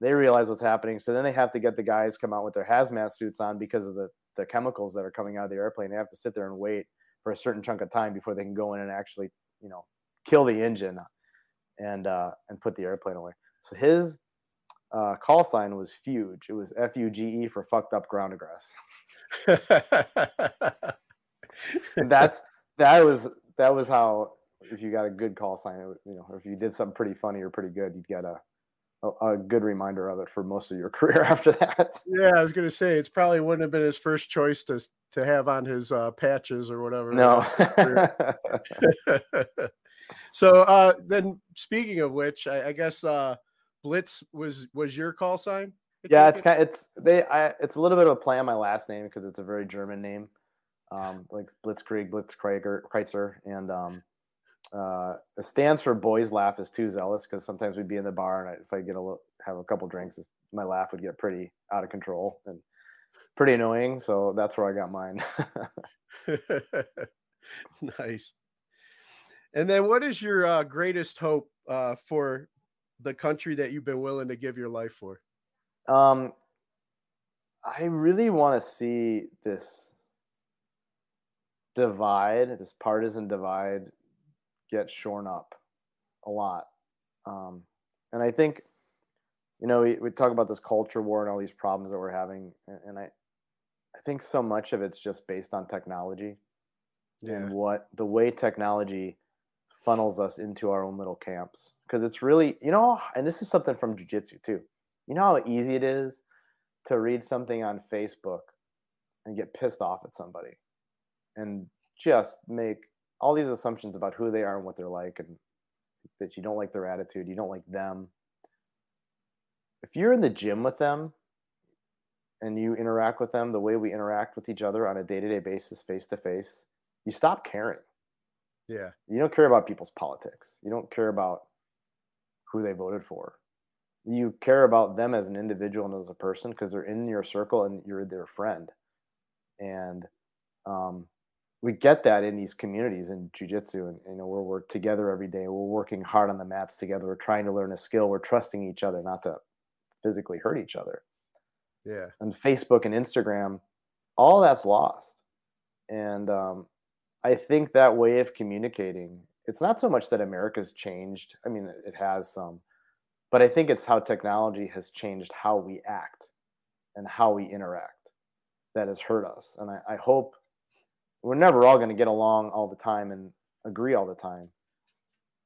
they realize what's happening so then they have to get the guys come out with their hazmat suits on because of the, the chemicals that are coming out of the airplane. They have to sit there and wait for a certain chunk of time before they can go in and actually you know kill the engine and uh, and put the airplane away. So his uh, call sign was fuge it was f-u-g-e for fucked up ground egress and that's that was that was how if you got a good call sign, would- you know, if you did something pretty funny or pretty good, you'd get a, a a good reminder of it for most of your career after that. yeah, I was gonna say it's probably wouldn't have been his first choice to to have on his uh, patches or whatever. No. so uh, then, speaking of which, I, I guess uh, Blitz was was your call sign. Yeah, it's it? kind. It's they. I, it's a little bit of a play on my last name because it's a very German name, um, like Blitzkrieg, Blitzkrieg, Kreutzer, and um, uh, it stands for boys laugh is too zealous because sometimes we'd be in the bar and I, if I get a little, have a couple drinks, my laugh would get pretty out of control and pretty annoying. So that's where I got mine. nice. And then, what is your uh, greatest hope uh, for the country that you've been willing to give your life for? Um, I really want to see this divide, this partisan divide, get shorn up a lot. Um, and I think, you know, we, we talk about this culture war and all these problems that we're having, and, and I, I think so much of it's just based on technology and what the way technology funnels us into our own little camps. Because it's really, you know, and this is something from jujitsu too. You know how easy it is to read something on Facebook and get pissed off at somebody and just make all these assumptions about who they are and what they're like and that you don't like their attitude, you don't like them. If you're in the gym with them and you interact with them the way we interact with each other on a day-to-day basis face to face, you stop caring. Yeah. You don't care about people's politics. You don't care about who they voted for. You care about them as an individual and as a person because they're in your circle and you're their friend. And um, we get that in these communities in jujitsu, and you know we're, we're together every day. We're working hard on the mats together. We're trying to learn a skill. We're trusting each other, not to physically hurt each other. Yeah. And Facebook and Instagram, all that's lost. And um, I think that way of communicating, it's not so much that America's changed. I mean, it has some, but I think it's how technology has changed how we act and how we interact that has hurt us. And I, I hope we're never all going to get along all the time and agree all the time.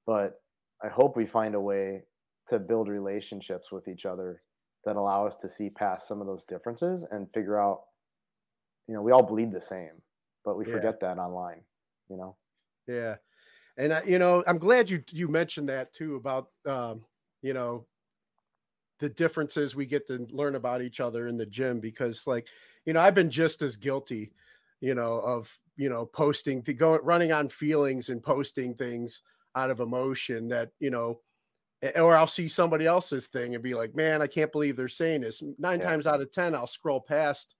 But I hope we find a way to build relationships with each other that allow us to see past some of those differences and figure out, you know, we all bleed the same, but we Yeah. forget that online, you know? Yeah. And I, you know, I'm glad you you mentioned that too about um, you know, the differences we get to learn about each other in the gym because like, you know, I've been just as guilty, you know, of, you know, posting to go running on feelings and posting things out of emotion that, you know, or I'll see somebody else's thing and be like, man, I can't believe they're saying this. Nine Yeah. times out of 10, I'll scroll past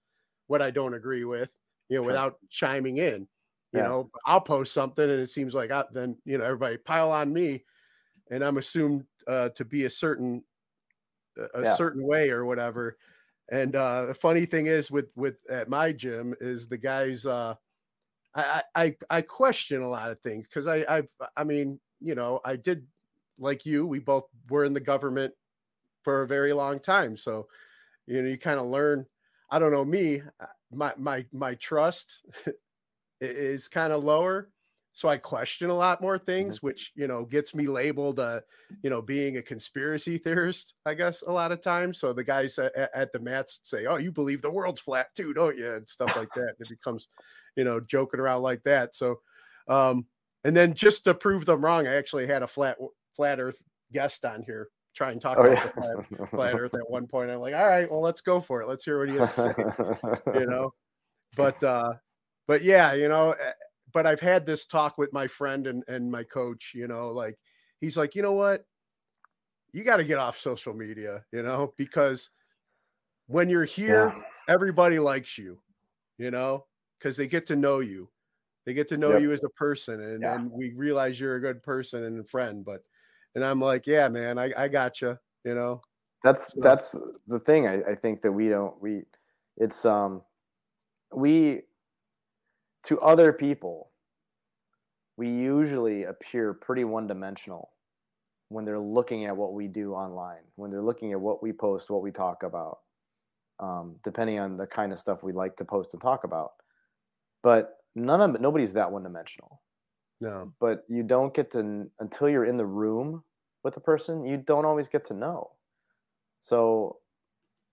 what I don't agree with, you know, Sure. without chiming in you Yeah. know i'll post something and it seems like I, then you know everybody pile on me and i'm assumed uh, to be a certain a- a Yeah. certain way or whatever and uh the funny thing is with with at my gym is the guys uh i i i question a lot of things because i i i mean you know i did like you we both were in the government for a very long time so you know you kind of learn i don't know me uh, my my my trust is kind of lower so i question a lot more things which you know gets me labeled uh you know being a conspiracy theorist i guess a lot of times so the guys at, at the mats say oh you believe the world's flat too don't you and stuff like that it becomes you know joking around like that. So um and then just to prove them wrong i actually had a flat flat earth guest on here try and talk Oh, about yeah. the flat, flat earth at one point. I'm like all right well let's go for it. Let's hear what he has to say you know? But uh but yeah you know eh, but i've had this talk with my friend and and my coach you know like he's like you know what? You got to get off social media you know because when you're here Yeah. everybody likes you you know because they get to know you they get to know Yep. you as a person and, Yeah. and we realize you're a good person and a friend but and i'm like yeah man i, I got you know that's So- that's the thing I, I think that we don't we it's um we to other people we usually appear pretty one-dimensional when they're looking at what we do online when they're looking at what we post what we talk about um, depending on the kind of stuff we like to post and talk about but none of nobody's that one-dimensional. No. But you don't get to until you're in the room with a person you don't always get to know. So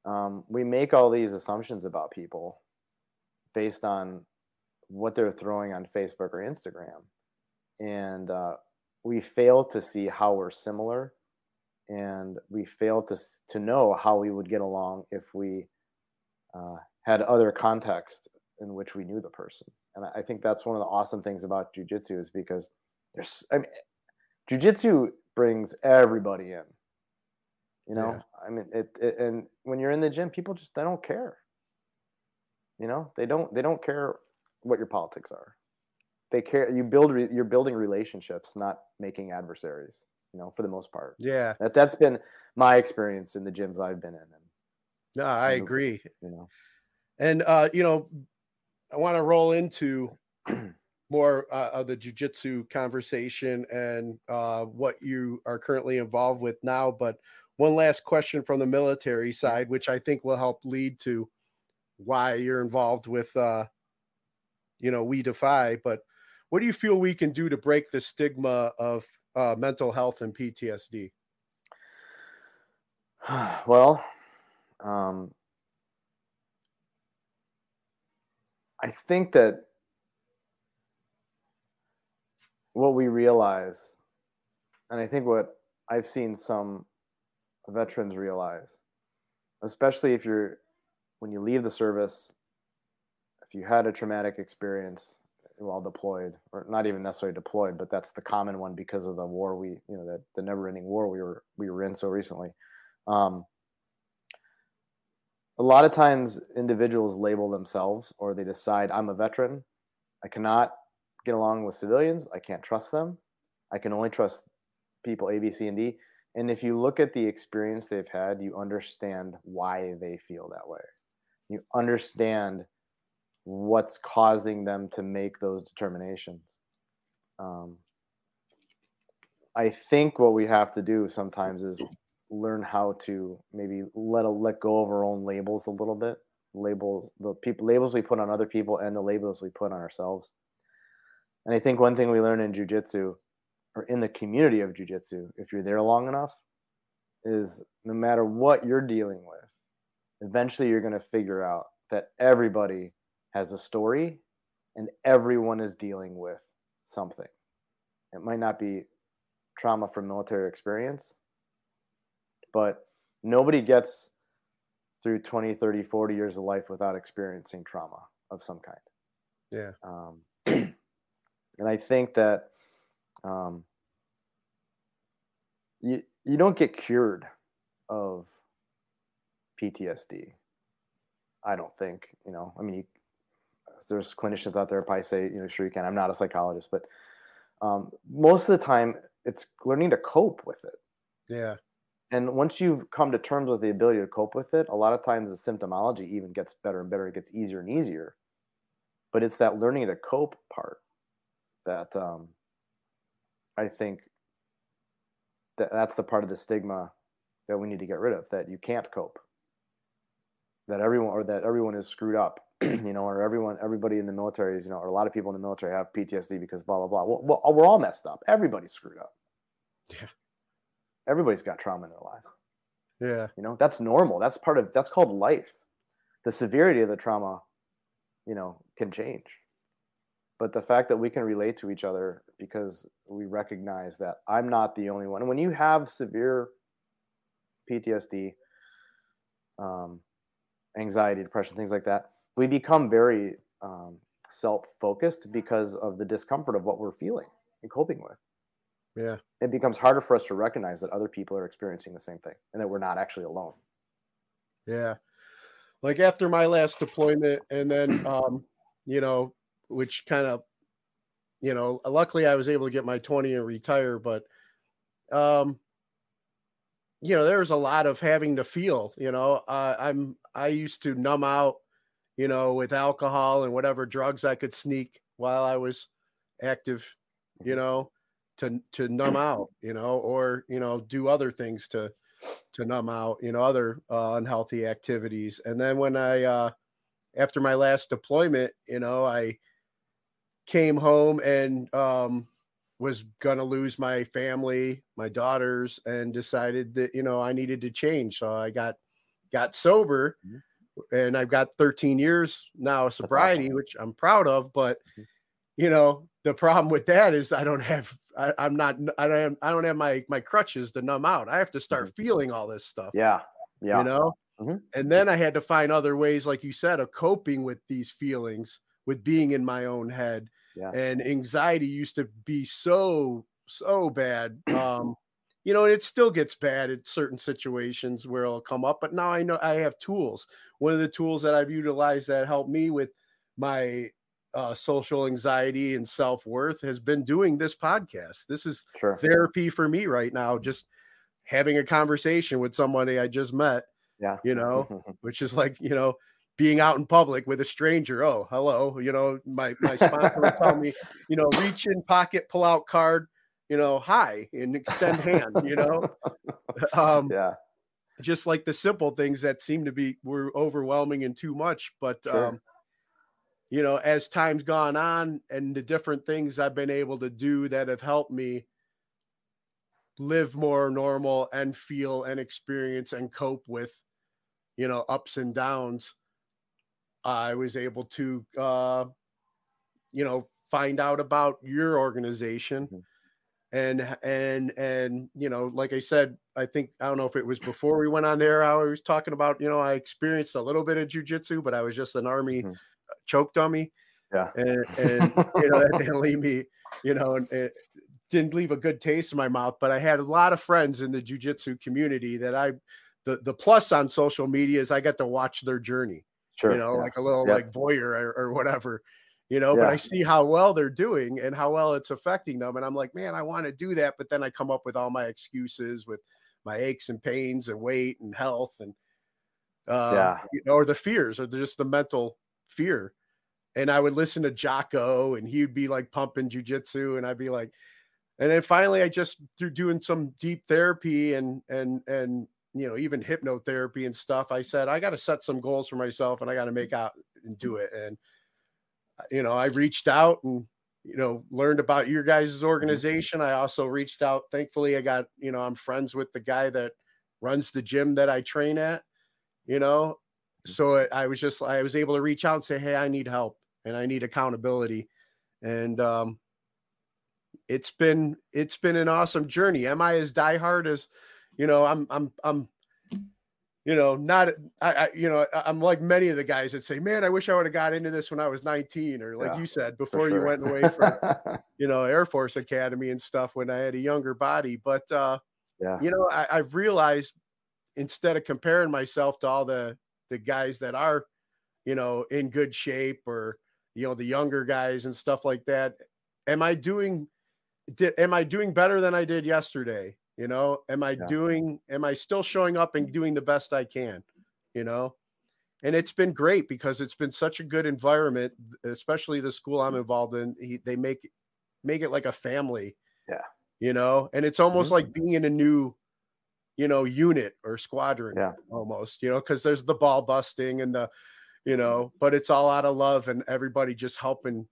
um, we make all these assumptions about people based on what they're throwing on facebook or instagram. And uh, we fail to see how we're similar. And we fail to, to know how we would get along if we uh, had other context in which we knew the person and I- think that's one of the awesome things about jujitsu is because there's I mean jujitsu brings everybody in. You know, Yeah. I mean it, it and when you're in the gym, people just they don't care. You know, they don't they don't care what your politics are. They care you build re, you're building relationships, not making adversaries, you know, for the most part. yeah That that's been my experience in the gyms I've been in and no i agree you know. And uh, you know, I want to roll into more uh, of the jujitsu conversation and uh, what you are currently involved with now. But one last question from the military side, which I think will help lead to why you're involved with, uh, you know, We Defy. But what do you feel we can do to break the stigma of uh, mental health and PTSD? well, um, I think that what we realize, and I think what I've seen some veterans realize, especially if you're when you leave the service, if you had a traumatic experience while deployed, or not even necessarily deployed, but that's the common one because of the war we, you know, that the never-ending war we were we were in so recently. Um, a lot of times, individuals label themselves, or they decide, "I'm a veteran. I cannot get along with civilians. I can't trust them. I can only trust people A, B, C, and D." And if you look at the experience they've had, you understand why they feel that way. You understand what's causing them to make those determinations. Um, I think what we have to do sometimes is learn how to maybe let a, let go of our own labels a little bit. Labels, the people labels we put on other people, and the labels we put on ourselves. And I think one thing we learn in jujitsu, or in the community of jujitsu, if you're there long enough, is no matter what you're dealing with, eventually you're going to figure out that everybody has a story and everyone is dealing with something. It might not be trauma from military experience, but nobody gets through 20, 30, 40 years of life without experiencing trauma of some kind. Yeah. Um, and I think that um, you you don't get cured of PTSD. I don't think you know. I mean, you, there's clinicians out there probably say you know sure you can. I'm not a psychologist, but um, most of the time it's learning to cope with it. Yeah. And once you've come to terms with the ability to cope with it, a lot of times the symptomology even gets better and better. It gets easier and easier. But it's that learning to cope part that um, I think that that's the part of the stigma that we need to get rid of. That you can't cope. That everyone or that everyone is screwed up, you know, or everyone, everybody in the military is, you know, or a lot of people in the military have PTSD because blah blah blah. Well, well we're all messed up. Everybody's screwed up. Yeah. Everybody's got trauma in their life. Yeah. You know, that's normal. That's part of that's called life. The severity of the trauma, you know, can change. But the fact that we can relate to each other because we recognize that I'm not the only one. And when you have severe PTSD, um, anxiety, depression, things like that, we become very um, self-focused because of the discomfort of what we're feeling and coping with. Yeah. It becomes harder for us to recognize that other people are experiencing the same thing and that we're not actually alone. Yeah. Like after my last deployment and then um, you know, which kind of you know, luckily I was able to get my 20 and retire, but um you know, there was a lot of having to feel, you know, uh, I'm I used to numb out, you know, with alcohol and whatever drugs I could sneak while I was active, you know, to to numb out, you know, or you know, do other things to to numb out, you know, other uh, unhealthy activities. And then when I uh after my last deployment, you know, I came home and um was gonna lose my family, my daughters, and decided that you know I needed to change. So I got got sober, mm-hmm. and I've got 13 years now of sobriety, awesome. which I'm proud of. But mm-hmm. you know the problem with that is I don't have I, am not I don't I don't have my my crutches to numb out. I have to start mm-hmm. feeling all this stuff. Yeah, yeah. You know, mm-hmm. and then I had to find other ways, like you said, of coping with these feelings, with being in my own head yeah. and anxiety used to be so so bad um you know and it still gets bad at certain situations where it'll come up but now i know i have tools one of the tools that i've utilized that helped me with my uh, social anxiety and self-worth has been doing this podcast this is sure. therapy for me right now just having a conversation with somebody i just met yeah you know which is like you know being out in public with a stranger. Oh, hello. You know, my my sponsor would tell me, you know, reach in pocket, pull out card, you know, hi, and extend hand, you know. Um, yeah. Just like the simple things that seem to be were overwhelming and too much. But sure. um, you know, as time's gone on and the different things I've been able to do that have helped me live more normal and feel and experience and cope with, you know, ups and downs I was able to, uh, you know, find out about your organization. Mm-hmm. And and and you know, like I said, I think I don't know if it was before we went on there. I was talking about, you know, I experienced a little bit of jujitsu, but I was just an army mm-hmm. Choke dummy. Yeah. and, and you know that didn't leave me, you know, and it didn't leave a good taste in my mouth. But I had a lot of friends in the jujitsu community that I, the the plus on social media is I got to watch their journey, Sure. you know, yeah. like a little Yeah. like voyeur or, or whatever, you know. But I see how well they're doing and how well it's affecting them, and I'm like, man, I want to do that, but then I come up with all my excuses with my aches and pains and weight and health and uh, Yeah. you know, or the fears or just the mental fear. And I would listen to Jocko and he would be like pumping jujitsu and I'd be like, and then finally I just through doing some deep therapy and and and you know even hypnotherapy and stuff, I said I got to set some goals for myself and I got to make out and do it. And you know, I reached out and you know learned about your guys' organization. I also reached out. Thankfully, I got you know I'm friends with the guy that runs the gym that I train at. You know, so it, I was just I was able to reach out and say, hey, I need help and I need accountability, and um, it's been it's been an awesome journey. Am I as diehard as you know? I'm I'm I'm you know not I, I you know I'm like many of the guys that say, man, I wish I would have got into this when I was 19 or like Yeah, you said For before you went away from you know Air Force Academy and stuff when I had a younger body, but uh yeah. you know I, i've realized instead of comparing myself to all the the guys that are you know in good shape or you know the younger guys and stuff like that. Am i doing did, am i doing better than i did yesterday? You know am i Yeah. doing am i still showing up and doing the best i can? You know? And it's been great because it's been such a good environment especially the school i'm involved in. He, they make make it like a family. Yeah. you know? And it's almost Mhm. like being in a new you know unit or squadron Yeah. almost you know because there's the ball busting and the you know but it's all out of love and everybody just helping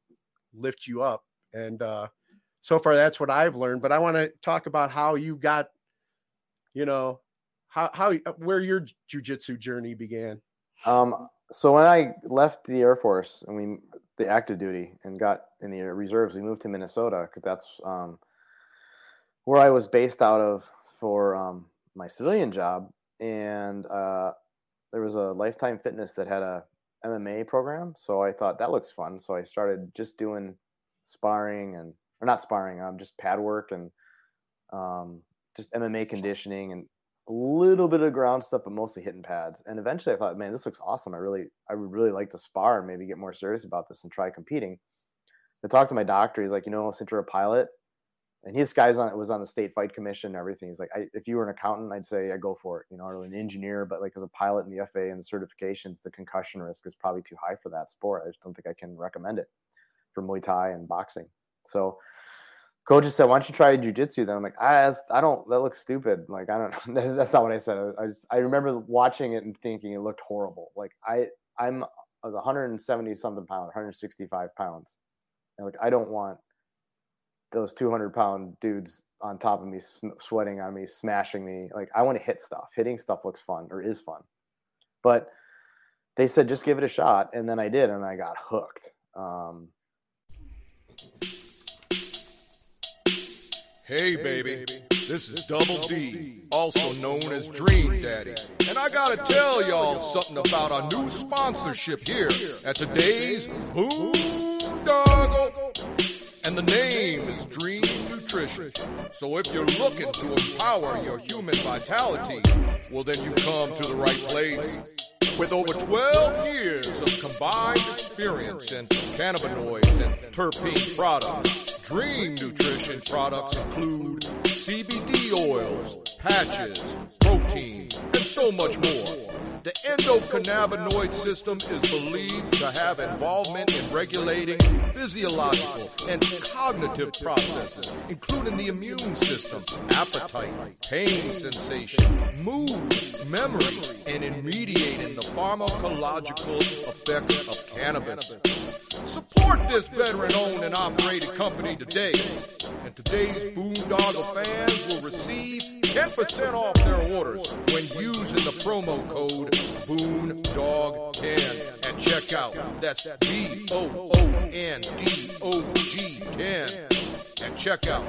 lift you up. And uh so far that's what i've learned but i want to talk about how you got you know how how where your jujitsu journey began. Um, so when I left the Air Force and we the active duty and got in the reserves, we moved to Minnesota because that's um, where I was based out of for um, my civilian job. And uh, there was a Lifetime Fitness that had a MMA program, so I thought that looks fun. So I started just doing sparring and or not sparring, um, just pad work and um, just MMA conditioning and a little bit of ground stuff, but mostly hitting pads. And eventually, I thought, man, this looks awesome. I really, I would really like to spar and maybe get more serious about this and try competing. I talked to my doctor. He's like, you know, since you're a pilot, and his guy's on was on the state fight commission and everything. He's like, I, if you were an accountant, I'd say I go for it, you know, or an engineer. But like as a pilot in the FAA and the certifications, the concussion risk is probably too high for that sport. I just don't think I can recommend it for Muay Thai and boxing. So coach just said, "Why don't you try jujitsu?" Then I'm like, "I, that's- I don't. That looks stupid. Like I don't that's not what I said. I, I, just, I remember watching it and thinking it looked horrible. Like I, I'm, I was 170 something pounds, 165 pounds, and like I don't want those 200 pound dudes on top of me, sm- sweating on me, smashing me. Like I want to hit stuff. Hitting stuff looks fun or is fun, but they said just give it a shot, and then I did, and I got hooked. Um, Hey, baby. This is Double D, also known as Dream Daddy. And I gotta tell y'all something about our new sponsorship here at today's Boondoggle. And the name is Dreem Nutrition. So if you're looking to empower your human vitality, well then you come to the right place. With over 12 years of combined experience in cannabinoids and terpene products, Dreem Nutrition products include CBD oils, patches, protein, and so much more. The endocannabinoid system is believed to have involvement in regulating physiological and cognitive processes, including the immune system, appetite, pain sensation, mood, memory, and in mediating the pharmacological effects of cannabis. Support this veteran-owned and operated company today, and today's Boondoggle fans will receive 10% off their orders when using the promo code BOONDOG10 at checkout. That's B-O-O-N-D-O-G 10 at checkout.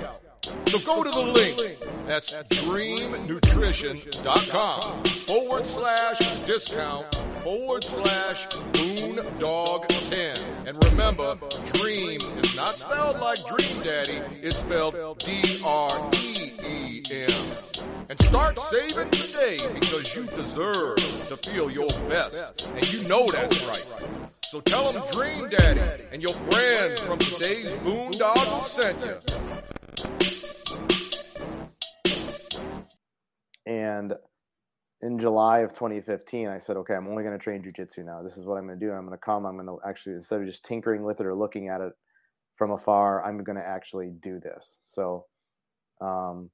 So go to the link. That's dreemnutrition.com forward slash discount forward slash boondog10. And remember, dream is not spelled like Dream Daddy, it's spelled D R E E M. And start saving today because you deserve to feel your best. And you know that's right. So tell them Dream Daddy and your friends from today's Boondog sent you. And in July of 2015, I said, okay, I'm only going to train jujitsu now. This is what I'm going to do. I'm going to come. I'm going to actually, instead of just tinkering with it or looking at it from afar, I'm going to actually do this. So um,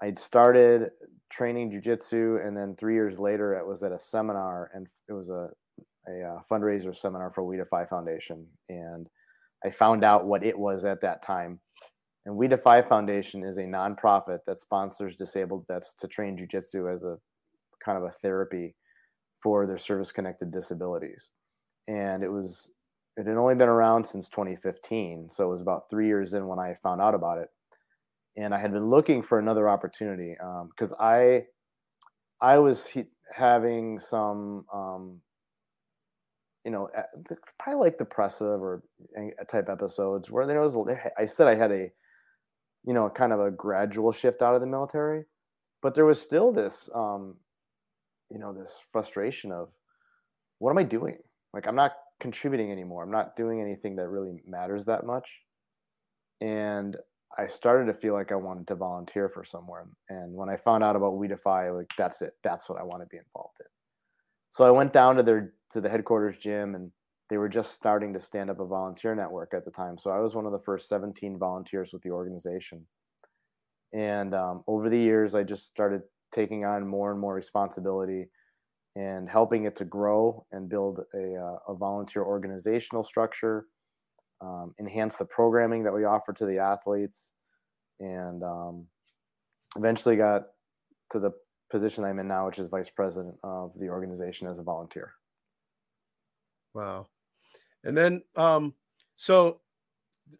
I'd started training jujitsu, and then three years later, it was at a seminar, and it was a, a, uh fundraiser seminar for We Defy Foundation. And I found out what it was at that time. And We Defy Foundation is a nonprofit that sponsors disabled vets to train jujitsu as a kind of a therapy for their service connected disabilities. And it was, it had only been around since 2015. So it was about three years in when I found out about it. And I had been looking for another opportunity because I, I was he, having some, um, you know, uh, probably like depressive or type episodes where there was, I said I had a, you know, kind of a gradual shift out of the military, but there was still this, um, you know, this frustration of what am I doing? Like, I'm not contributing anymore. I'm not doing anything that really matters that much. And I started to feel like I wanted to volunteer for somewhere. And when I found out about We Defy, like that's it. That's what I want to be involved in. So I went down to their to the headquarters gym and they were just starting to stand up a volunteer network at the time. So I was one of the first 17 volunteers with the organization. And um, over the years, I just started taking on more and more responsibility and helping it to grow and build a, uh, a volunteer organizational structure, um, enhance the programming that we offer to the athletes, and um, eventually got to the position I'm in now, which is vice president of the organization as a volunteer. Wow. And then, um, so,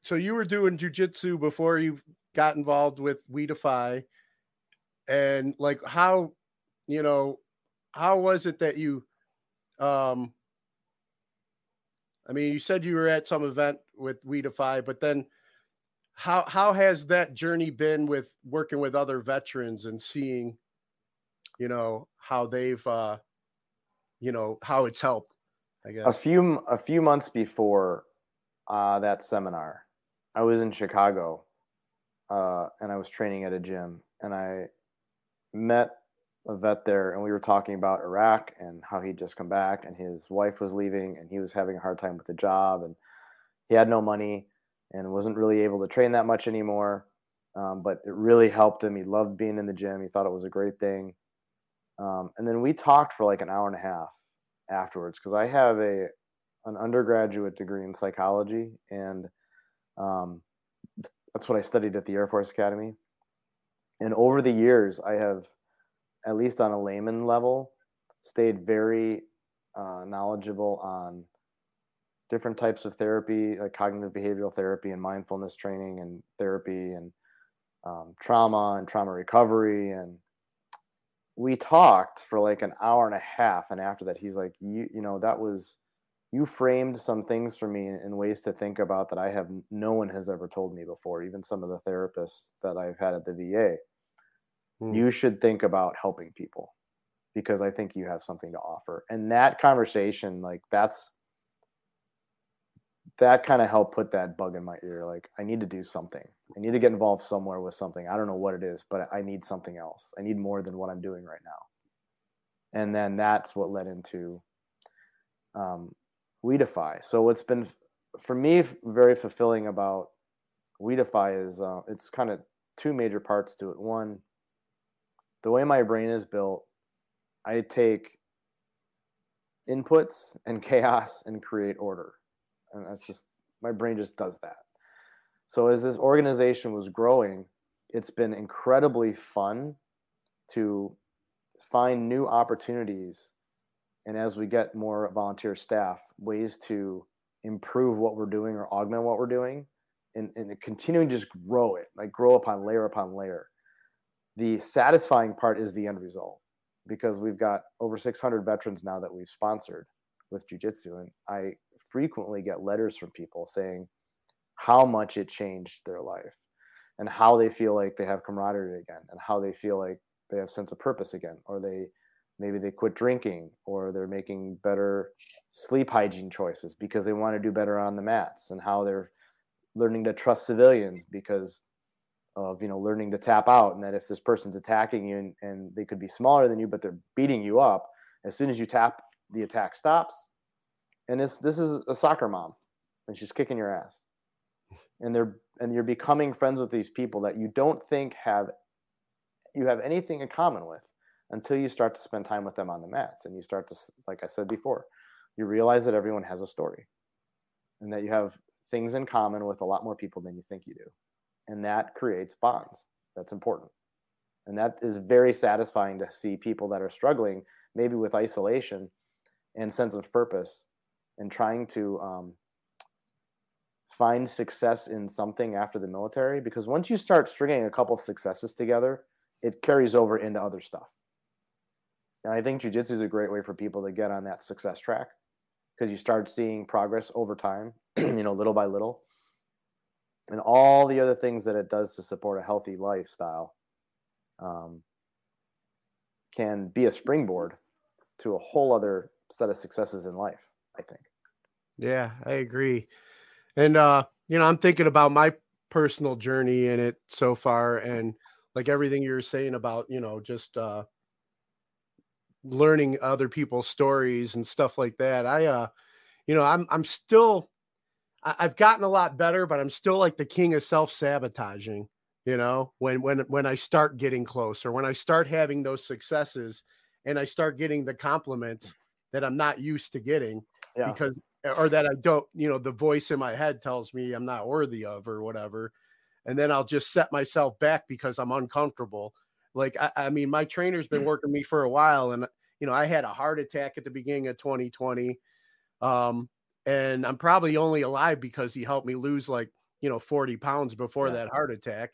so you were doing jujitsu before you got involved with We Defy, and like how, you know, how was it that you, um, I mean, you said you were at some event with We Defy, but then how how has that journey been with working with other veterans and seeing, you know, how they've, uh, you know, how it's helped? I guess a few a few months before uh, that seminar, I was in Chicago, uh, and I was training at a gym, and I met a vet there, and we were talking about Iraq and how he'd just come back, and his wife was leaving, and he was having a hard time with the job, and he had no money, and wasn't really able to train that much anymore. Um, but it really helped him. He loved being in the gym. He thought it was a great thing. Um, and then we talked for like an hour and a half afterwards because I have a an undergraduate degree in psychology, and um, that's what I studied at the Air Force Academy. And over the years, I have, at least on a layman level, stayed very uh, knowledgeable on different types of therapy, like cognitive behavioral therapy and mindfulness training and therapy and um, trauma and trauma recovery. And we talked for like an hour and a half. And after that he's like you you know that was you framed some things for me in, ways to think about that i have no one has ever told me before even some of the therapists that i've had at the va hmm. you should think about helping people because i think you have something to offer and that conversation like that's that kind of helped put that bug in my ear. Like, I need to do something. I need to get involved somewhere with something. I don't know what it is, but I need something else. I need more than what I'm doing right now. And then that's what led into um, We Defy. So what's been for me very fulfilling about We Defy is uh, it's kind of two major parts to it. One, the way my brain is built, I take inputs and chaos and create order and that's just my brain just does that so as this organization was growing it's been incredibly fun to find new opportunities and as we get more volunteer staff ways to improve what we're doing or augment what we're doing and, and continuing to just grow it like grow upon layer upon layer. The satisfying part is the end result because we've got over 600 veterans now that we've sponsored with jujitsu, and I frequently get letters from people saying how much it changed their life and how they feel like they have camaraderie again and how they feel like they have sense of purpose again or they maybe they quit drinking or they're making better sleep hygiene choices because they want to do better on the mats and how they're learning to trust civilians because of you know learning to tap out and that if this person's attacking you and, and they could be smaller than you but they're beating you up as soon as you tap the attack stops. And this this is a soccer mom and she's kicking your ass. And they're and you're becoming friends with these people that you don't think have you have anything in common with until you start to spend time with them on the mats and you start to like i said before you realize that everyone has a story and that you have things in common with a lot more people than you think you do. And that creates bonds. That's important. And that is very satisfying to see people that are struggling maybe with isolation and sense of purpose and trying to um, find success in something after the military because once you start stringing a couple successes together it carries over into other stuff and i think jiu-jitsu is a great way for people to get on that success track because you start seeing progress over time you know little by little. And all the other things that it does to support a healthy lifestyle um, can be a springboard to a whole other set of successes in life i think. Yeah i agree. And uh you know i'm thinking about my personal journey in it so far and like everything you're saying about you know just uh learning other people's stories and stuff like that i uh you know i'm i'm still I, i've gotten a lot better but i'm still like the king of self-sabotaging you know when when when i start getting close or when i start having those successes and i start getting the compliments that i'm not used to getting yeah. because or that I don't, you know, the voice in my head tells me I'm not worthy of or whatever. And then I'll just set myself back because I'm uncomfortable. Like, I, I mean, my trainer's been working me for a while and, you know, I had a heart attack at the beginning of 2020. Um, and I'm probably only alive because he helped me lose like, you know, 40 pounds before yeah. that heart attack.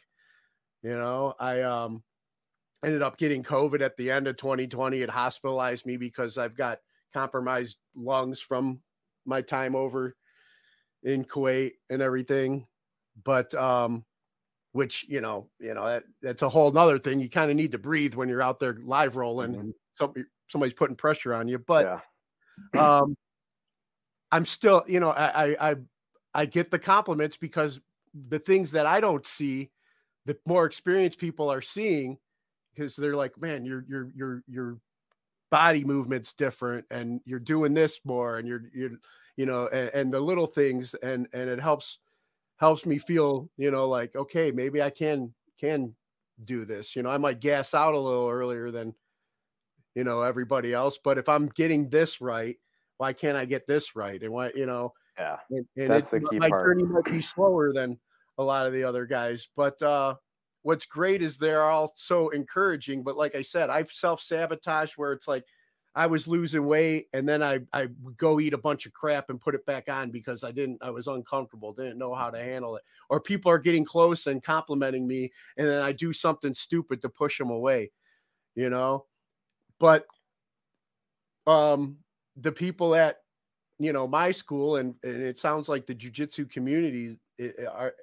You know, I, um, ended up getting COVID at the end of 2020. It hospitalized me because I've got compromised lungs from my time over in Kuwait and everything. But um, which you know, you know, that, that's a whole nother thing. You kind of need to breathe when you're out there live rolling mm-hmm. and somebody somebody's putting pressure on you. But yeah. um, I'm still, you know, I, I I get the compliments because the things that I don't see, the more experienced people are seeing, because they're like, man, you're you're you're you're body movements different and you're doing this more and you're you're you know and, and, the little things and and it helps helps me feel you know like okay maybe i can can do this you know i might gas out a little earlier than you know everybody else but if i'm getting this right why can't i get this right and why you know yeah and, and that's it, the key my part. journey might be slower than a lot of the other guys but uh what's great is they're all so encouraging. But like I said, I've self sabotaged where it's like I was losing weight and then I I would go eat a bunch of crap and put it back on because I didn't I was uncomfortable, didn't know how to handle it. Or people are getting close and complimenting me and then I do something stupid to push them away, you know. But um the people at you know my school and, and it sounds like the jujitsu community are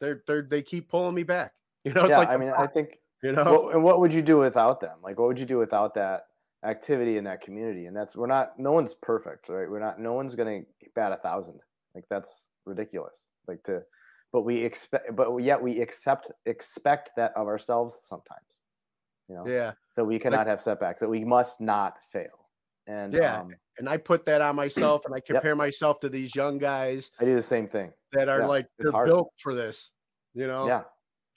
they're they're they keep pulling me back you know, it's yeah, like I mean, I think you know, what, and what would you do without them? Like, what would you do without that activity in that community? And that's we're not. No one's perfect, right? We're not. No one's gonna bat a thousand. Like that's ridiculous. Like to, but we expect, but yet we accept expect that of ourselves sometimes. You know, yeah, that we cannot like, have setbacks. That we must not fail. And yeah, um, and I put that on myself, and I compare yep. myself to these young guys. I do the same thing. That are yeah, like they're hard. built for this. You know. Yeah.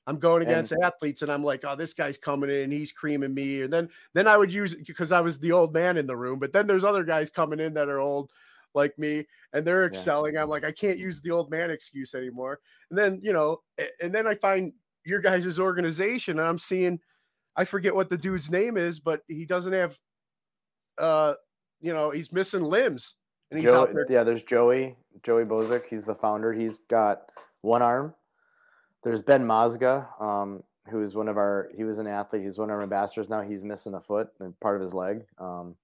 I'm going against and, athletes and I'm like, oh, this guy's coming in, he's creaming me. And then then I would use it because I was the old man in the room. But then there's other guys coming in that are old like me and they're excelling. Yeah. I'm like, I can't use the old man excuse anymore. And then, you know, and then I find your guys' organization and I'm seeing I forget what the dude's name is, but he doesn't have uh you know, he's missing limbs. And he's Joe, out there. Yeah, there's Joey, Joey Bozik. He's the founder. He's got one arm there's Ben Mazga. Um, who's one of our he was an athlete. He's one of our ambassadors now. He's missing a foot and part of his leg. Um,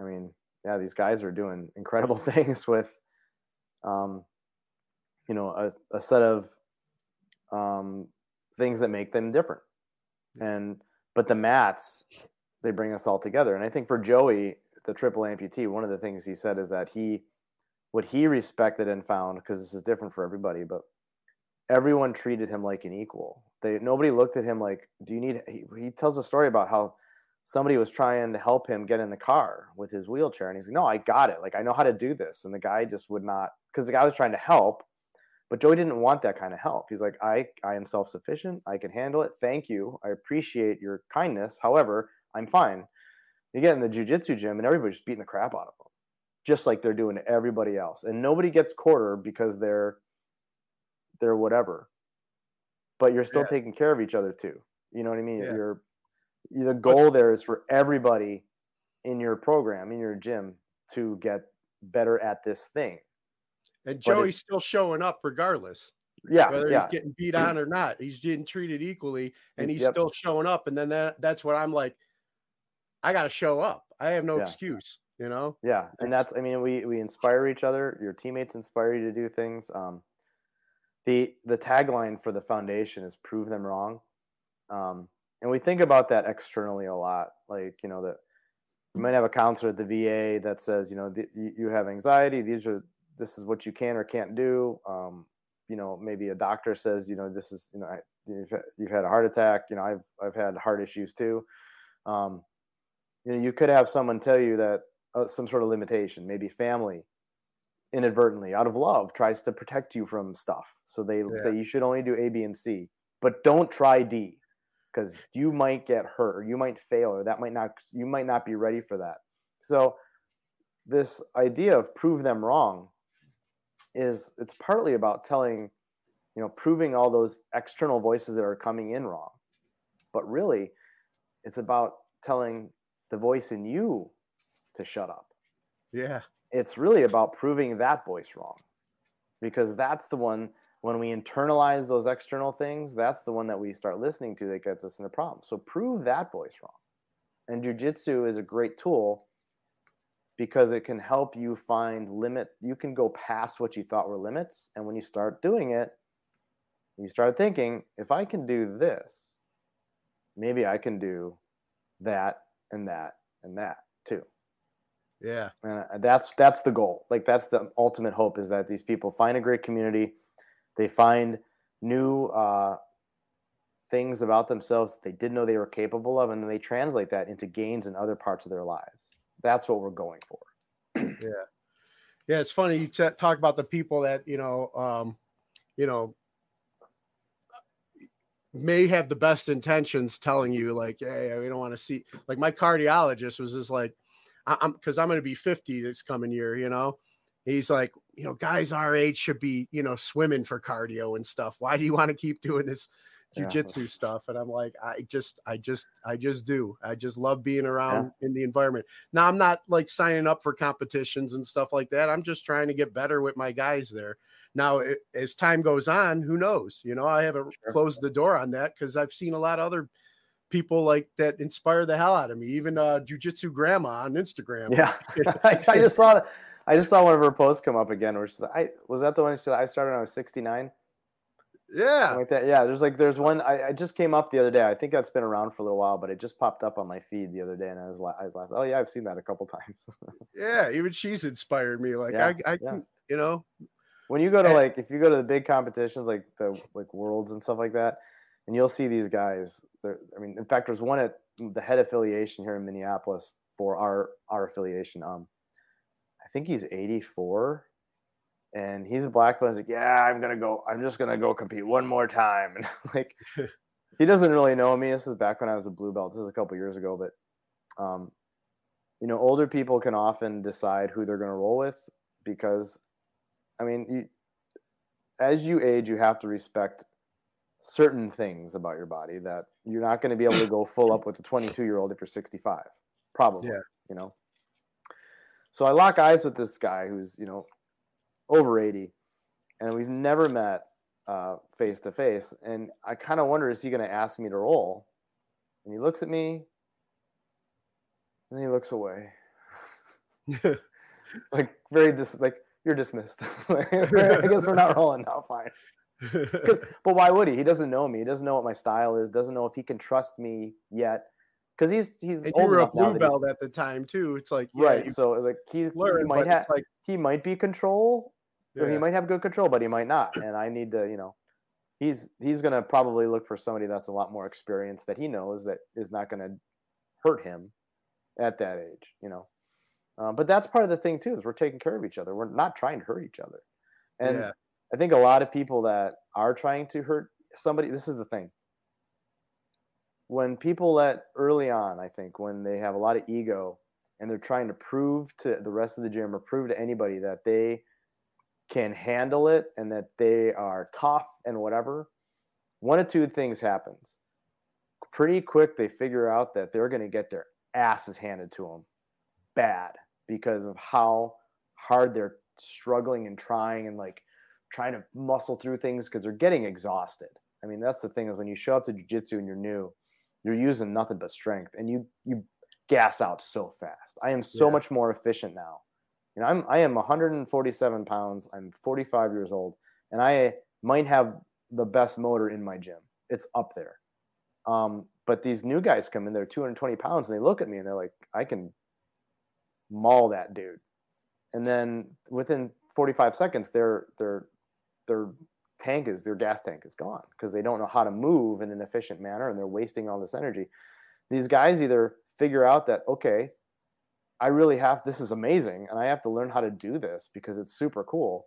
I mean, yeah, these guys are doing incredible things with, um, you know, a, a set of um, things that make them different. And but the mats, they bring us all together. And I think for Joey, the triple amputee, one of the things he said is that he, what he respected and found, because this is different for everybody, but everyone treated him like an equal. They nobody looked at him like, "Do you need?" He, he tells a story about how somebody was trying to help him get in the car with his wheelchair, and he's like, "No, I got it. Like I know how to do this." And the guy just would not, because the guy was trying to help, but Joey didn't want that kind of help. He's like, "I I am self sufficient. I can handle it. Thank you. I appreciate your kindness. However, I'm fine." You get in the jujitsu gym, and everybody's just beating the crap out of them, just like they're doing to everybody else, and nobody gets quarter because they're they're whatever but you're still Yeah. taking care of each other too. You know what I mean? Yeah. You're the goal there is for everybody in your program, in your gym, to get better at this thing. And Joey's still showing up regardless. Yeah, whether yeah. he's getting beat on or not, he's getting treated equally, and he's Yep. still showing up. And then that, that's what I'm like. I got to show up. I have no Yeah. excuse. You know. Yeah, and that's I mean we we inspire each other. Your teammates inspire you to do things. Um, the the tagline for the foundation is "Prove them wrong," um, and we think about that externally a lot. Like you know that you might have a counselor at the VA that says you know th- you, have anxiety. These are this is what you can or can't do. Um, you know maybe a doctor says you know this is you know I, you've, had- you've had a heart attack. You know I've I've had heart issues too. Um, you know you could have someone tell you that uh, some sort of limitation maybe family inadvertently out of love tries to protect you from stuff. So they say you should only do a b and c but don't try d because you might get hurt or you might fail or that might not you might not be ready for that. So this idea of prove them wrong is it's partly about telling you know proving all those external voices that are coming in wrong. But really it's about telling the voice in you to shut up. Yeah. It's really about proving that voice wrong because that's the one when we internalize those external things that's the one that we start listening to that gets us into problems. So prove that voice wrong. And jujitsu is a great tool because it can help you find limit you can go past what you thought were limits. And when you start doing it you start thinking if i can do this maybe i can do that and that and that too Yeah. and uh, that's that's the goal. Like that's the ultimate hope is that these people find a great community. They find new uh, things about themselves that they didn't know they were capable of and then they translate that into gains in other parts of their lives. That's what we're going for. Yeah. Yeah it's funny you t- talk about the people that you know um you know may have the best intentions telling you like hey we don't want to see like my cardiologist was just like i'm because i'm going to be 50 this coming year you know? He's like you know guys our age should be you know swimming for cardio and stuff. Why do you want to keep doing this Yeah. jujitsu stuff? And i'm like i just i just i just do. I just love being around in the environment. Now i'm not like signing up for competitions and stuff like that. I'm just trying to get better with my guys there. Now it, as time goes on who knows? You know i haven't closed the door on that because i've seen a lot of other people like that inspire the hell out of me even uh jujitsu grandma on instagram. Yeah. I, just saw that i just saw one of her posts come up again which i was that the one she said i started when i was 69 yeah. Something like that. Yeah there's like there's one I, I just came up the other day. I think that's been around for a little while but it just popped up on my feed the other day and i was like i was like oh yeah i've seen that a couple times. Yeah even she's inspired me like Yeah, i, I yeah. can you know? When you go to like if you go to the big competitions like the like worlds and stuff like that and you'll see these guys i mean in fact there's one at the head affiliation here in minneapolis for our our affiliation. Um i think he's 84 and he's a black belt he's like yeah i'm gonna go i'm just gonna go compete one more time. And like he doesn't really know me. This is back when i was a blue belt. This is a couple years ago but um you know older people can often decide who they're going to roll with because i mean you as you age you have to respect certain things about your body that you're not going to be able to go full up with a 22 year old if you're 65 probably Yeah. you know so i lock eyes with this guy who's you know over 80 and we've never met face to face, and I kind of wonder is he going to ask me to roll? And he looks at me, and then he looks away, like very dis like you're dismissed. I guess we're not rolling now. Fine. but why would he? He doesn't know me. He doesn't know what my style is. Doesn't know if he can trust me yet. Because he's he's And you old were a blue belt at the time too. It's like yeah, right. So like he, he might have like he might be control or he might have good control, but he might not. And I need to, you know, he's he's gonna probably look for somebody that's a lot more experienced that he knows that is not gonna hurt him at that age, you know. Um, but that's part of the thing too, is we're taking care of each other. We're not trying to hurt each other. And Yeah. I think a lot of people that are trying to hurt somebody, this is the thing. When people let early on, I think, when they have a lot of ego and they're trying to prove to the rest of the gym or prove to anybody that they can handle it and that they are tough and whatever, one of two things happens. Pretty quick, they figure out that they're going to get their asses handed to them bad because of how hard they're struggling and trying and like trying to muscle through things because they're getting exhausted. I mean, that's the thing is when you show up to jujitsu and you're new, you're using nothing but strength and you you gas out so fast. I am so Yeah. much more efficient now. You know, I'm I am 147 pounds. I'm 45 years old, and I might have the best motor in my gym. It's up there. Um, but these new guys come in, they're 220 pounds, and they look at me and they're like, I can maul that dude. And then within 45 seconds, their their their tank is their gas tank is gone because they don't know how to move in an efficient manner and they're wasting all this energy. These guys either figure out that okay, I really have this is amazing and I have to learn how to do this because it's super cool.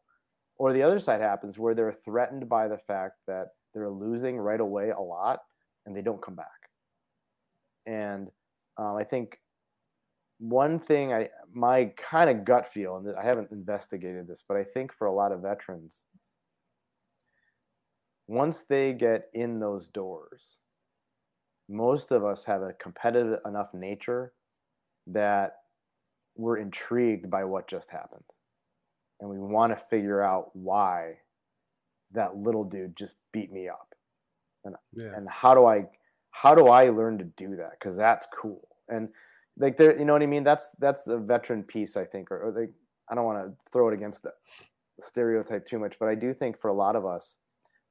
Or the other side happens where they're threatened by the fact that they're losing right away a lot and they don't come back. And um, I think one thing I my kind of gut feel, and I haven't investigated this, but I think for a lot of veterans, once they get in those doors, most of us have a competitive enough nature that we're intrigued by what just happened. And we want to figure out why that little dude just beat me up. And Yeah. and how do I how do I learn to do that? Because that's cool. And like there, you know what I mean? That's that's the veteran piece, I think, or, or like I don't want to throw it against the stereotype too much, but I do think for a lot of us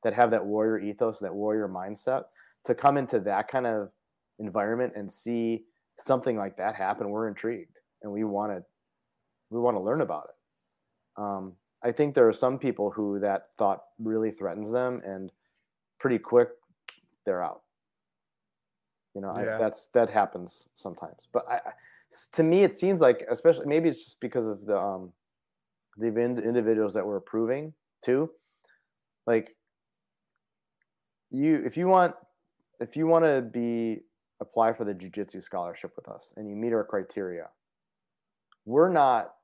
that have that warrior ethos, that warrior mindset, to come into that kind of environment and see something like that happen, we're intrigued and we want to we want to learn about it. Um, I think there are some people who that thought really threatens them, and pretty quick they're out. You know, I, that's that happens sometimes. But I, to me, it seems like, especially maybe it's just because of the um, the ind- individuals that we're approving too. Like, you, if you want, if you want to be apply for the jujitsu scholarship with us, and you meet our criteria, we're not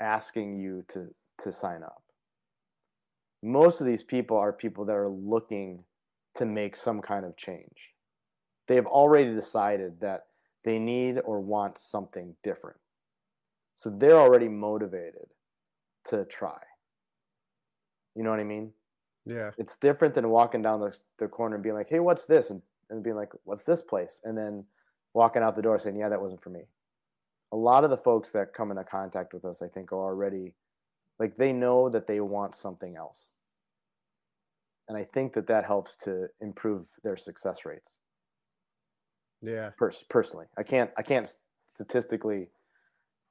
asking you to to sign up. Most of these people are people that are looking to make some kind of change. They have already decided that they need or want something different. So they're already motivated to try. You know what I mean? Yeah. It's different than walking down the, the corner and being like, hey, what's this? And, and being like, what's this place? And then walking out the door saying, yeah, that wasn't for me. A lot of the folks that come into contact with us, I think, are already like they know that they want something else. And I think that that helps to improve their success rates. Yeah. Pers- personally, I can't I can't statistically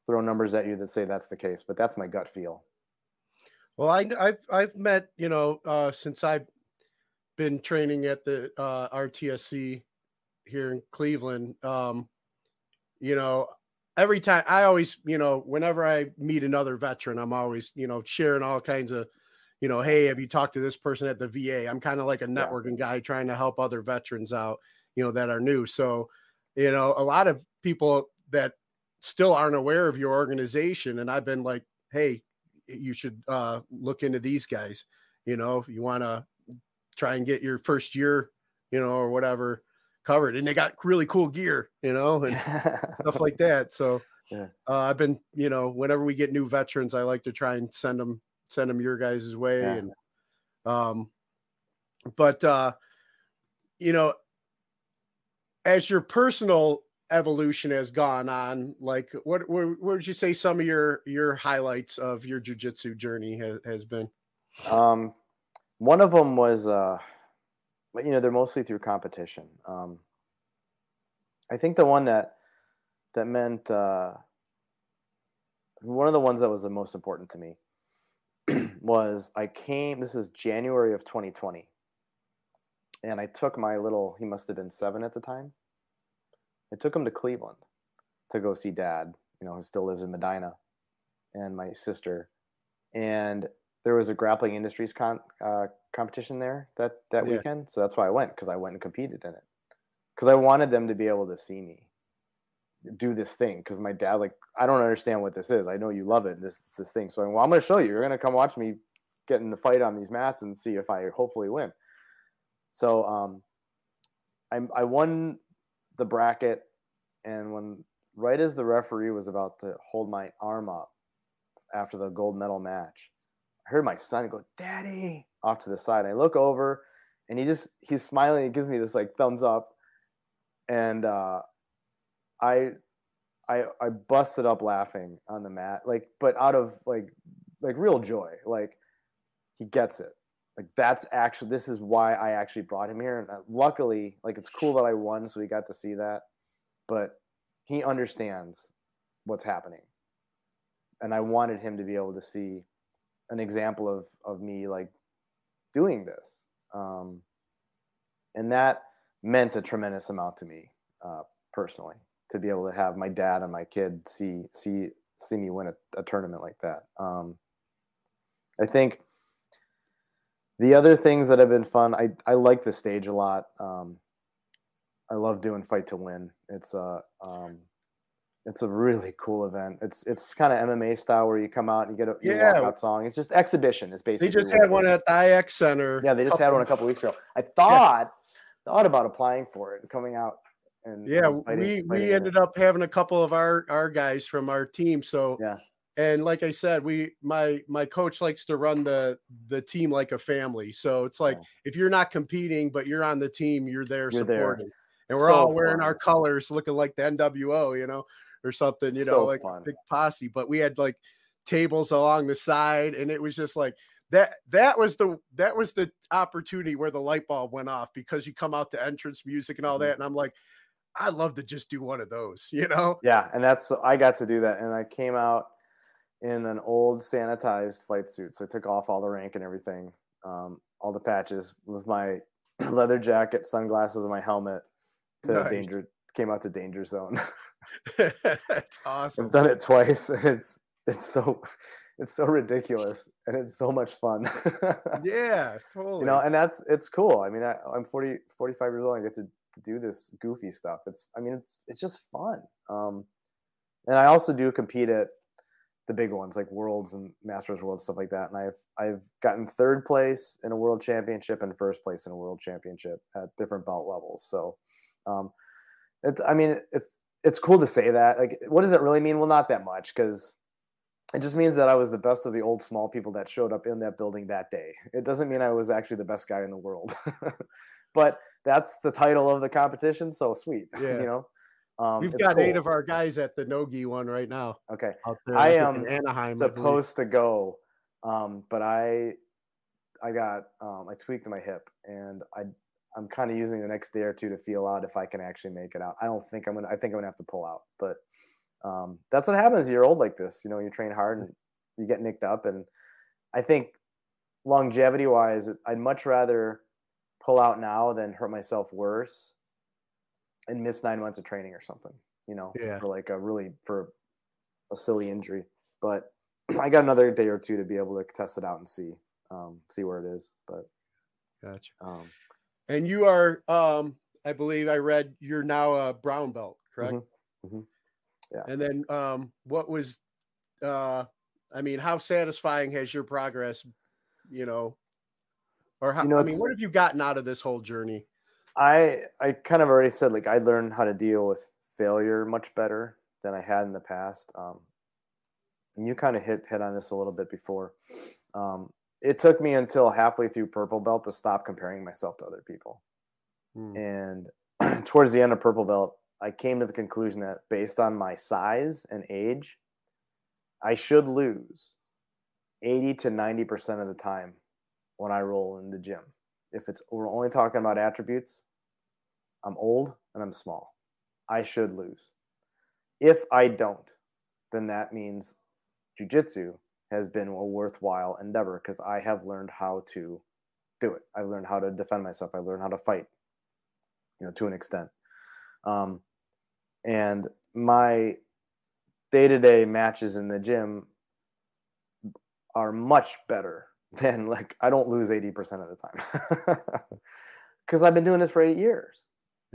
throw numbers at you that say that's the case, but that's my gut feel. Well, I, I've I've met you know uh, since I've been training at the uh, RTSC here in Cleveland. Um, you know, every time I always you know whenever I meet another veteran, I'm always you know sharing all kinds of you know, hey, have you talked to this person at the VA? I'm kind of like a networking guy trying to help other veterans out, you know, that are new. So, you know, a lot of people that still aren't aware of your organization, and I've been like, hey, you should uh, look into these guys. You know, if you want to try and get your first year, you know, or whatever covered, and they got really cool gear, you know, and stuff like that. So Yeah. uh, I've been, you know, whenever we get new veterans, I like to try and send them send them your guys' way Yeah. and Um, but uh, you know, as your personal evolution has gone on, like what where, where would you say some of your your highlights of your jujitsu journey has, has been? Um, one of them was, uh, you know, they're mostly through competition. Um, I think the one that that meant uh, one of the ones that was the most important to me was I came. This is January of 2020, and I took my little. He must have been seven at the time. I took him to Cleveland to go see Dad. You know, who still lives in Medina, and my sister, and there was a grappling industries con, uh, competition there that that Yeah. weekend. So that's why I went because I went and competed in it because I wanted them to be able to see me do this thing because my dad like I don't understand what this is. I know you love it. This this thing. So well, I'm going to show you. You're going to come watch me get in the fight on these mats and see if I hopefully win. So um, I I won the bracket, and when right as the referee was about to hold my arm up after the gold medal match, I heard my son go, "Daddy!" off to the side. I look over, and he just he's smiling. He gives me this like thumbs up, and uh, I I I busted up laughing on the mat, like but out of like like real joy. Like he gets it. Like that's actually this is why I actually brought him here. And uh, luckily, like it's cool that I won, so he got to see that. But he understands what's happening, and I wanted him to be able to see an example of of me like doing this. Um, and that meant a tremendous amount to me uh, personally to be able to have my dad and my kid see see see me win a, a tournament like that. Um, I think the other things that have been fun. I I like the stage a lot. Um, I love doing fight to win. It's a um, it's a really cool event. It's it's kind of MMA style where you come out and you get a you Yeah. walkout song. It's just exhibition. It's basically They just had one at the IX Center. Yeah, they just had one a couple weeks ago. I thought thought about applying for it and coming out and Yeah, and fighting- we fighting we ended it. up having a couple of our our guys from our team. So yeah, and like I said, we my my coach likes to run the the team like a family. So it's like if you're not competing but you're on the team, you're there You're there. supporting. And we're So all wearing fun. our colors, looking like the NWO, you know, or something, you know, like fun. big posse. But we had like tables along the side, and it was just like that. That was the that was the opportunity where the light bulb went off because you come out to entrance music and all Mm-hmm. that, and I'm like, I'd love to just do one of those, you know. Yeah, and that's I got to do that, and I came out in an old sanitized flight suit, so I took off all the rank and everything, um, all the patches with my leather jacket, sunglasses, and my helmet to Nice. danger. Came out to danger zone. That's awesome. I've done it twice, and it's it's so it's so ridiculous, and it's so much fun. Yeah, totally. you know and that's it's cool i mean I, i'm 40 45 years old and i get to, to do this goofy stuff it's i mean it's it's just fun um and i also do compete at the big ones like worlds and masters world stuff like that and i've i've gotten third place in a world championship and first place in a world championship at different belt levels so um it's i mean it's it's cool to say that like what does it really mean well not that much because it just means that I was the best of the old small people that showed up in that building that day. It doesn't mean I was actually the best guy in the world, but that's the title of the competition. So sweet, Yeah. you know. Um, We've got eight of our guys at the Nogi one right now. Okay, I am Anaheim. Supposed to go, um, but I, I got, um, I tweaked my hip, and I, I'm kind of using the next day or two to feel out if I can actually make it out. I don't think I'm gonna. I think I'm gonna have to pull out, but um, that's what happens. You're old like this, you know. You train hard and you get nicked up, and I think longevity wise, I'd much rather pull out now than hurt myself worse and miss nine months of training or something. You know, Yeah. for like a really for a silly injury. But I got another day or two to be able to test it out and see um, see where it is. But Gotcha. um, And you are, um, I believe I read you're now a brown belt, correct? Mhm. Mhm. Yeah. And then um, what was, uh, I mean, how satisfying has your progress, you know, or how, You know, I mean, what have you gotten out of this whole journey? I I kind of already said like I learned how to deal with failure much better than I had in the past. Um, and you kind of hit hit on this a little bit before. Um, it took me until halfway through purple belt to stop comparing myself to other people. Hmm. And towards the end of purple belt, I came to the conclusion that based on my size and age, I should lose 80 to 90% of the time when I roll in the gym. If it's we're only talking about attributes, I'm old and I'm small. I should lose. If I don't, then that means jujitsu has been a worthwhile endeavor because I have learned how to do it. I've learned how to defend myself. I learned how to fight, you know, to an extent. Um, and my day-to-day matches in the gym are much better than like I don't lose 80% of the time. Cuz I've been doing this for 8 years.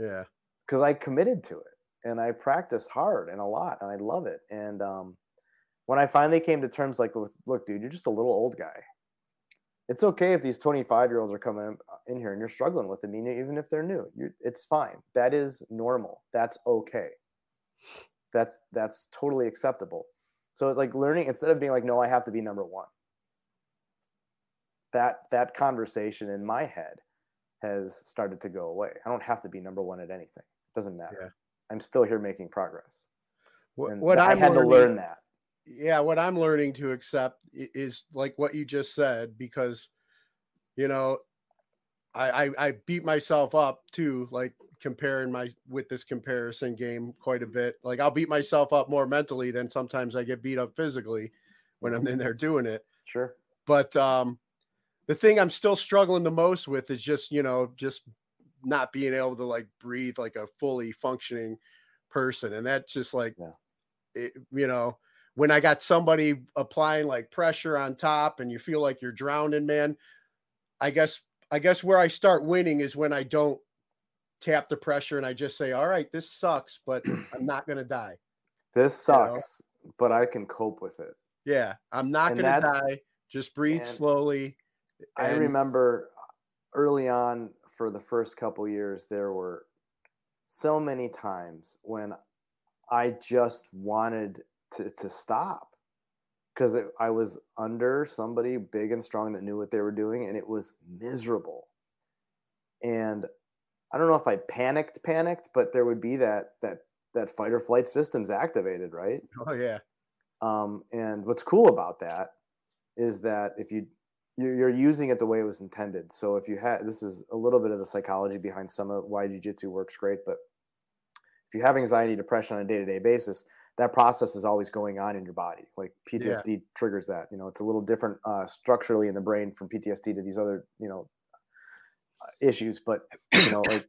Yeah. Cuz I committed to it and I practice hard and a lot and I love it. And um when I finally came to terms like with look dude, you're just a little old guy. It's okay if these 25 year olds are coming in here and you're struggling with them, even if they're new. You're, it's fine. That is normal. That's okay. That's that's totally acceptable. So it's like learning instead of being like, no, I have to be number one. That that conversation in my head has started to go away. I don't have to be number one at anything. It doesn't matter. Yeah. I'm still here making progress. What, And what I had learning, to learn that. Yeah, what I'm learning to accept is like what you just said because, you know, I, I I beat myself up too, like comparing my with this comparison game quite a bit. Like I'll beat myself up more mentally than sometimes I get beat up physically when I'm in there doing it. Sure. But um the thing I'm still struggling the most with is just, you know, just not being able to like breathe like a fully functioning person. And that's just like it, you know, when I got somebody applying like pressure on top and you feel like you're drowning, man, I guess I guess where I start winning is when I don't tap the pressure and I just say, "All right, this sucks, but I'm not going to die." This You know? sucks, but I can cope with it. Yeah, I'm not going to die. Just breathe and slowly. I remember early on for the first couple years, there were so many times when I just wanted to, to stop because I was under somebody big and strong that knew what they were doing, and it was miserable. And I don't know if I panicked, panicked, but there would be that that that fight or flight system's activated, right? Oh yeah. Um, and what's cool about that is that if you you're, you're using it the way it was intended. So if you had this is a little bit of the psychology behind some of why jujitsu works great, but if you have anxiety, depression on a day to day basis, that process is always going on in your body. Like PTSD triggers that. You know, it's a little different uh, structurally in the brain from PTSD to these other you know uh, issues, but you know, like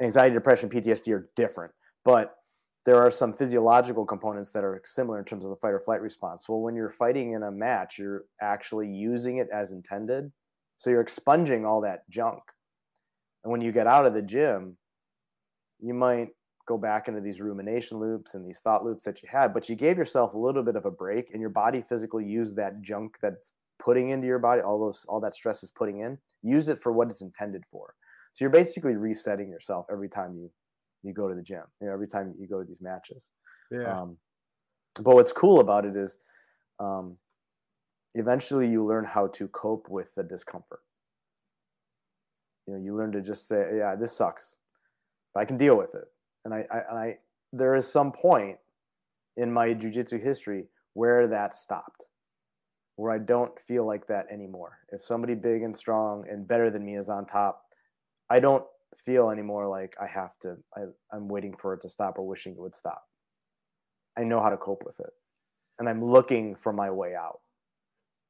anxiety, depression, PTSD are different, but there are some physiological components that are similar in terms of the fight or flight response. Well, when you're fighting in a match, you're actually using it as intended. So you're expunging all that junk. And when you get out of the gym, you might go back into these rumination loops and these thought loops that you had, but you gave yourself a little bit of a break and your body physically used that junk that's putting into your body, all those all that stress is putting in, use it for what it's intended for. So you're basically resetting yourself every time you you go to the gym. You know, every time you go to these matches. Yeah. Um, but what's cool about it is, um, eventually you learn how to cope with the discomfort. You know, you learn to just say, "Yeah, this sucks, but I can deal with it." And I, I, and I, there is some point in my jujitsu history where that stopped, where I don't feel like that anymore. If somebody big and strong and better than me is on top, I don't feel anymore like I have to. I, I'm waiting for it to stop or wishing it would stop. I know how to cope with it, and I'm looking for my way out.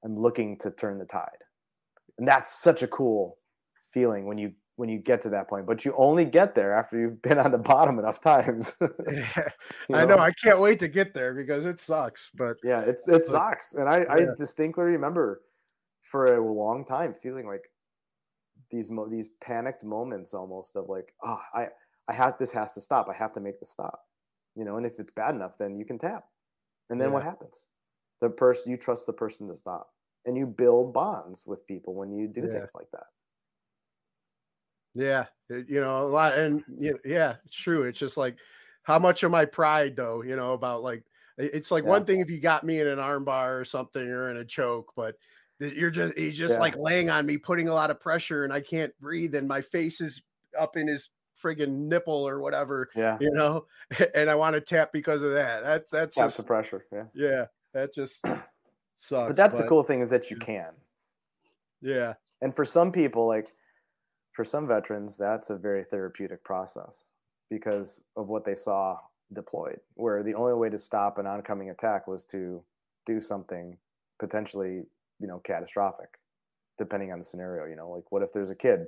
I'm looking to turn the tide, and that's such a cool feeling when you when you get to that point. But you only get there after you've been on the bottom enough times. You I know. I can't wait to get there because it sucks. But yeah, it's it but- sucks, and I, I distinctly remember for a long time feeling like these mo- these panicked moments almost of like, oh, I I have this has to stop. I have to make the stop, you know. And if it's bad enough, then you can tap, and then what happens? The person you trust the person to stop, and you build bonds with people when you do Yeah. things like that. Yeah, you know, a lot, and yeah, it's true. It's just like how much of my pride, though, you know, about like it's like Yeah. one thing if you got me in an armbar or something or in a choke, but that you're just he's just Yeah. like laying on me, putting a lot of pressure, and I can't breathe, and my face is up in his friggin' nipple or whatever, Yeah. you know, and I want to tap because of that. That's that's just the pressure. Yeah. yeah, that just sucks. But that's the cool thing is that you can. Yeah, And for some people, like for some veterans, that's a very therapeutic process because of what they saw deployed, where the only way to stop an oncoming attack was to do something potentially, you know, catastrophic, depending on the scenario. You know, like what if there's a kid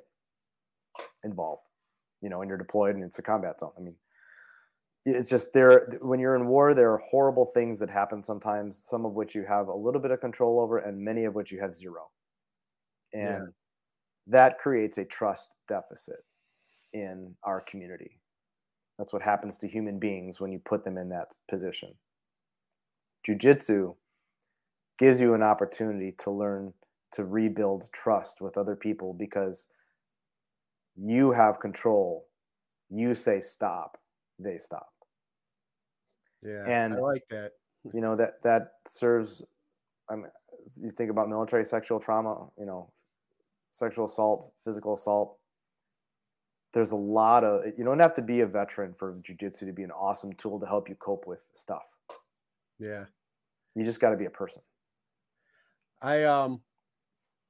involved, you know, and you're deployed and it's a combat zone? I mean, it's just there when you're in war, there are horrible things that happen sometimes, some of which you have a little bit of control over, and many of which you have zero and Yeah. that creates a trust deficit in our community that's what happens to human beings when you put them in that position jiu-jitsu gives you an opportunity to learn to rebuild trust with other people because you have control. You say stop they stop. Yeah, And- I like that. you know that that serves i mean you think about military sexual trauma you know sexual assault physical assault. There's a lot of you don't have to be a veteran for jiu-jitsu to be an awesome tool to help you cope with stuff. Yeah. you just got to be a person I um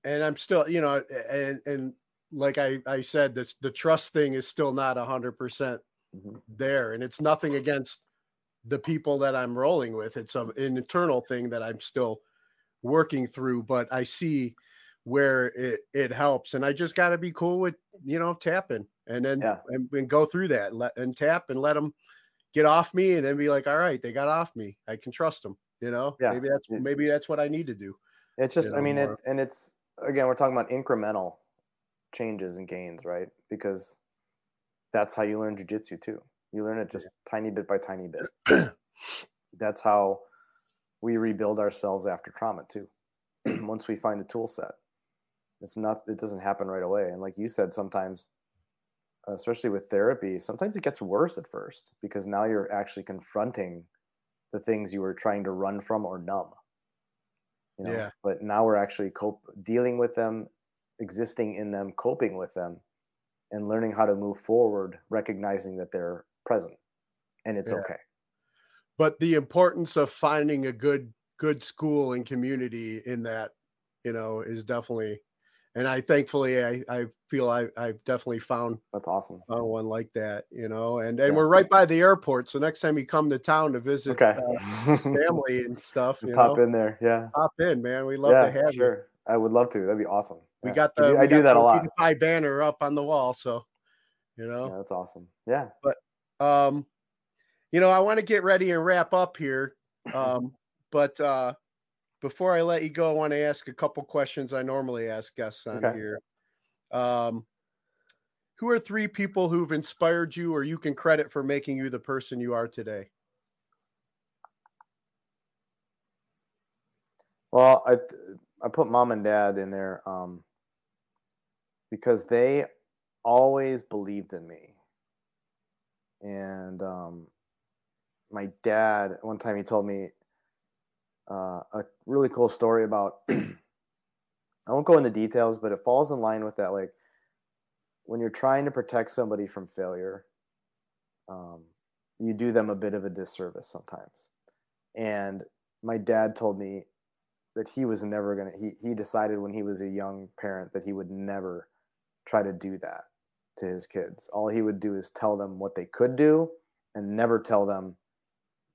and I'm still, you know, and and like I I said, this the trust thing is still not a hundred percent Mhm. there, and it's nothing against the people that I'm rolling with. It's um, an internal thing that I'm still working through, but I see where it it helps, and I just got to be cool with you know tapping, and then Yeah. and, and go through that, let and tap and let them get off me, and then be like, all right, they got off me, I can trust them. You know, Yeah. maybe that's maybe that's what I need to do. It's just i know, mean it and it's again we're talking about incremental changes and gains right? Because that's how you learn jiu-jitsu too. You learn it just tiny bit by tiny bit. That's how we rebuild ourselves after trauma too. Once we find a tool set it's not it doesn't happen right away. And like you said sometimes especially with therapy sometimes it gets worse at first because now you're actually confronting the things you were trying to run from or numb you know Yeah. but now we're actually cope dealing with them existing in them coping with them and learning how to move forward recognizing that they're present and it's Yeah. okay but the importance of finding a good good school and community in that you know is definitely and i thankfully i i feel i i've definitely found that's awesome. found one like that you know and and Yeah. we're right by the airport so next time you come to town to visit okay. uh, family and stuff you pop know in there yeah. pop in man we love yeah to have you. i would love to that'd be awesome. We Yeah. got the do- we i do got that the a lot. Phi banner up on the wall so you know. Yeah that's awesome. Yeah. But um you know i want to get ready and wrap up here um but uh before i let you go i want to ask a couple questions i normally ask guests on Okay. here um who are three people who've inspired you or you can credit for making you the person you are today Well, I I put mom and dad in there um, because they always believed in me, and um, my dad one time he told me uh, a really cool story about. I won't go into details, but it falls in line with that. Like when you're trying to protect somebody from failure, um, you do them a bit of a disservice sometimes. And my dad told me that he was never going to he, he decided when he was a young parent that he would never try to do that to his kids all he would do is tell them what they could do and never tell them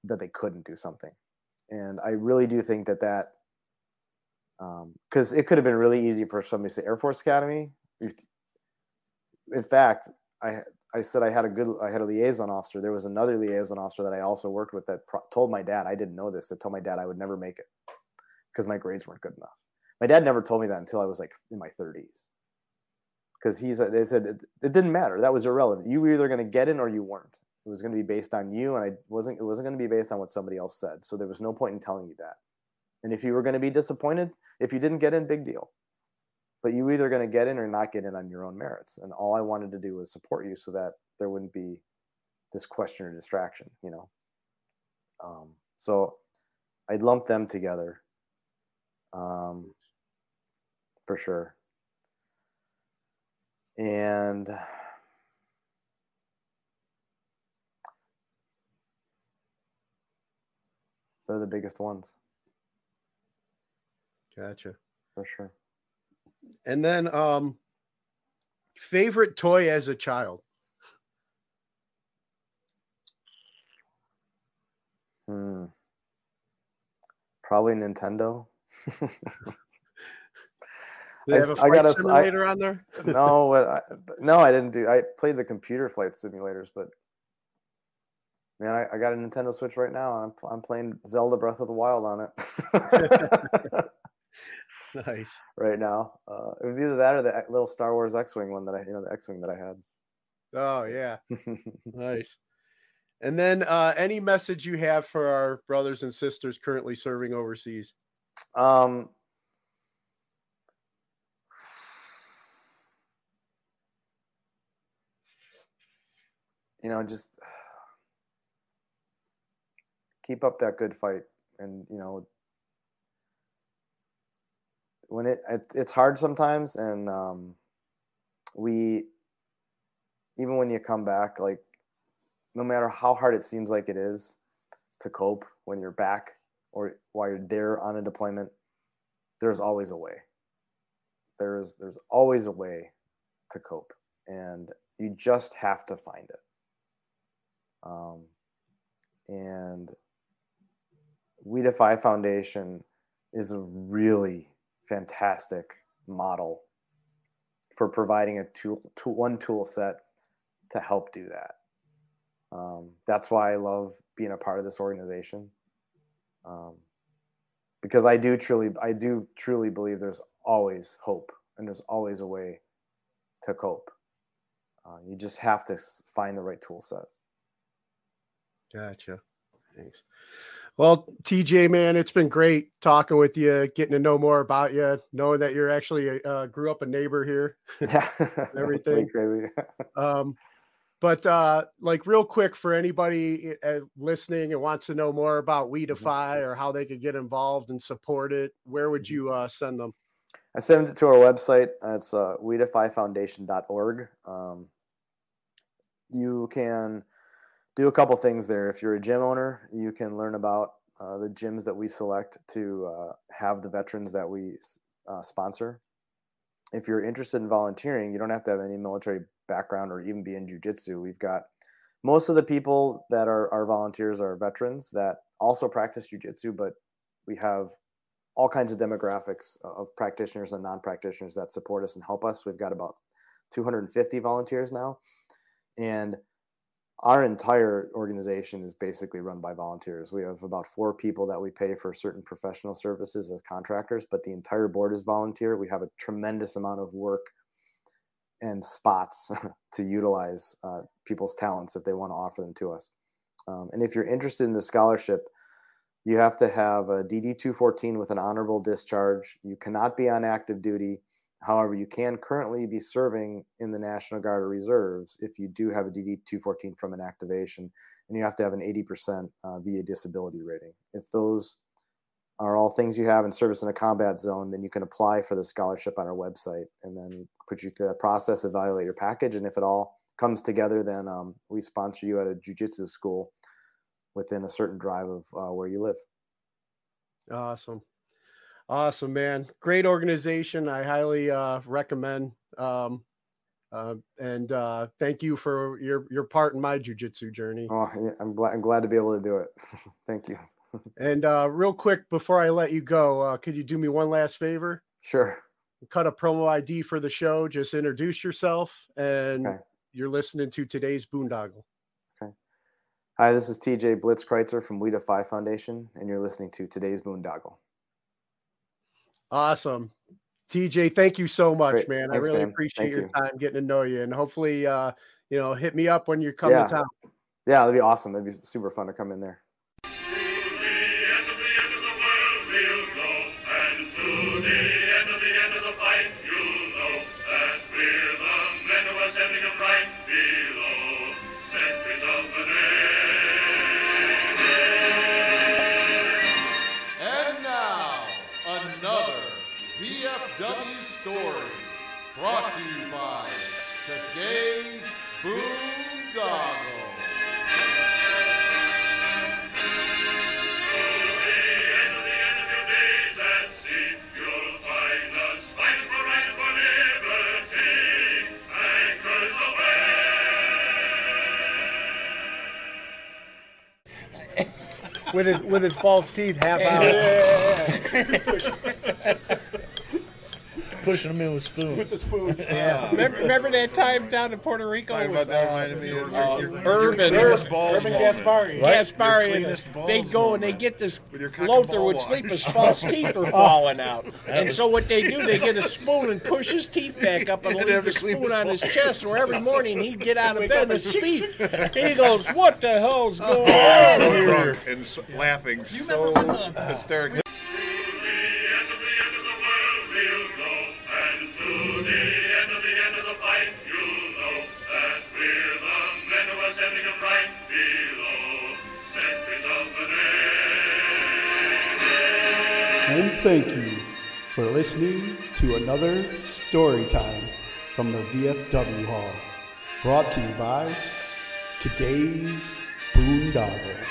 that they couldn't do something and i really do think that that Um, because it could have been really easy for somebody to say air force academy in fact i i said i had a good i had a liaison officer there was another liaison officer that i also worked with that pro- told my dad i didn't know this that told my dad i would never make it because my grades weren't good enough. My dad never told me that until I was like in my 30s. Because he said they said it, it didn't matter. That was irrelevant. You were either going to get in or you weren't. It was going to be based on you, and I wasn't. It wasn't going to be based on what somebody else said. So there was no point in telling you that. And if you were going to be disappointed, if you didn't get in, big deal. But you either going to get in or not get in on your own merits. And all I wanted to do was support you so that there wouldn't be this question or distraction. You know. Um, so I lumped them together. Um, for sure. And they're the biggest ones Gotcha. for sure. And then um favorite toy as a child. Hmm. Probably Nintendo. They I have a s- I flight gotta s- I- simulator on there? no, what I, no, I didn't do. I played the computer flight simulators, but man, I, I got a Nintendo Switch right now, and I'm I'm playing Zelda Breath of the Wild on it Nice. right now. Uh, it was either that or the little Star Wars X-wing one that I, you know, the X-wing that I had. Oh yeah. Nice. And then uh any message you have for our brothers and sisters currently serving overseas? Um, you know, just keep up that good fight, and you know, when it, it it's hard sometimes, and um, we even when you come back, like no matter how hard it seems like it is to cope when you're back or while you're there on a deployment, there's always a way. There's there's always a way to cope, and you just have to find it. Um, and We Defy Foundation is a really fantastic model for providing a tool, tool one tool set to help do that. Um, that's why I love being a part of this organization. Um, because I do truly, I do truly believe there's always hope and there's always a way to cope. Uh, you just have to find the right tool set. Gotcha. Thanks. Well, TJ, man, it's been great talking with you, getting to know more about you, knowing that you're actually uh, grew up a neighbor here. Yeah, everything crazy. um, but uh, like real quick for anybody uh, listening and wants to know more about We Defy or how they could get involved and support it, where would you uh, send them? I send it to our website. It's uh, wedefyfoundation.org. Um, you can do a couple things there. If you're a gym owner, you can learn about uh, the gyms that we select to uh, have the veterans that we uh, sponsor. If you're interested in volunteering, you don't have to have any military background or even be in jujitsu. We've got most of the people that are our volunteers are veterans that also practice jujitsu, but we have all kinds of demographics of practitioners and non-practitioners that support us and help us. We've got about 250 volunteers now, and our entire organization is basically run by volunteers. We have about four people that we pay for certain professional services as contractors, but the entire board is volunteer. We have a tremendous amount of work and spots to utilize uh, people's talents if they want to offer them to us. Um, and if you're interested in the scholarship, you have to have a DD 214 with an honorable discharge. You cannot be on active duty. However, you can currently be serving in the National Guard or Reserves if you do have a DD 214 from an activation, and you have to have an 80% uh, VA disability rating. If those are all things you have in service in a combat zone, then you can apply for the scholarship on our website and then put you through that process, evaluate your package, and if it all comes together, then um, we sponsor you at a jujitsu school within a certain drive of uh, where you live. Awesome. Awesome, man. Great organization. I highly uh, recommend. Um, uh, and uh, thank you for your your part in my jujitsu journey. Oh, I'm glad. I'm glad to be able to do it. Thank you. And uh, real quick before I let you go, uh, could you do me one last favor? Sure. Cut a promo ID for the show. Just introduce yourself, and Okay. you're listening to today's Boondoggle. Hi, this is TJ Blitzkreitzer from We Defy Foundation, and you're listening to today's Boondoggle. Awesome. TJ, thank you so much, Great. man. I really man. appreciate Thank your you. time getting to know you. And hopefully, uh, you know, hit me up when you come Yeah. to town. Yeah, that'd be awesome. It'd be super fun to come in there. With his with his false teeth half out. Pushing them in with spoons. With the spoons. Yeah. remember, remember that time down in Puerto Rico Talking about that uh, reminded me of your- uh, your- your Urban, cleanest balls Urban. Gaspari, Right? Gaspari, Your and cleanest they balls go and they get this With your Lothar would sleep, his false teeth are falling out, and so what they do, they get a spoon and push his teeth back up and He'd leave have the spoon on his chest. So every morning he'd get out of bed up his and- feet. He goes, "What the hell's going Oh, on so here?" drunk and laughing so hysterically. And thank you for listening to another story time from the VFW Hall, brought to you by today's Boondoggle.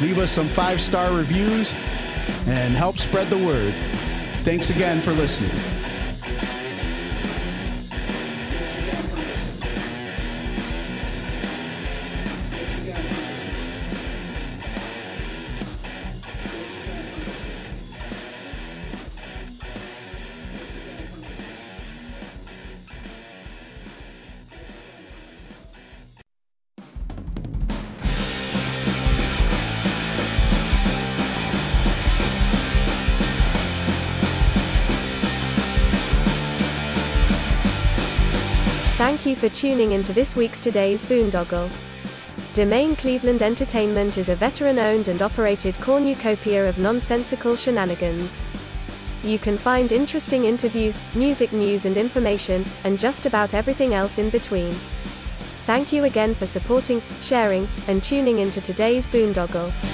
Leave us some five star reviews and help spread the word. Thanks again for listening. For tuning into this week's Today's Boondoggle. Domain Cleveland Entertainment is a veteran owned and operated cornucopia of nonsensical shenanigans. You can find interesting interviews, music news and information, and just about everything else in between. Thank you again for supporting, sharing, and tuning into today's Boondoggle.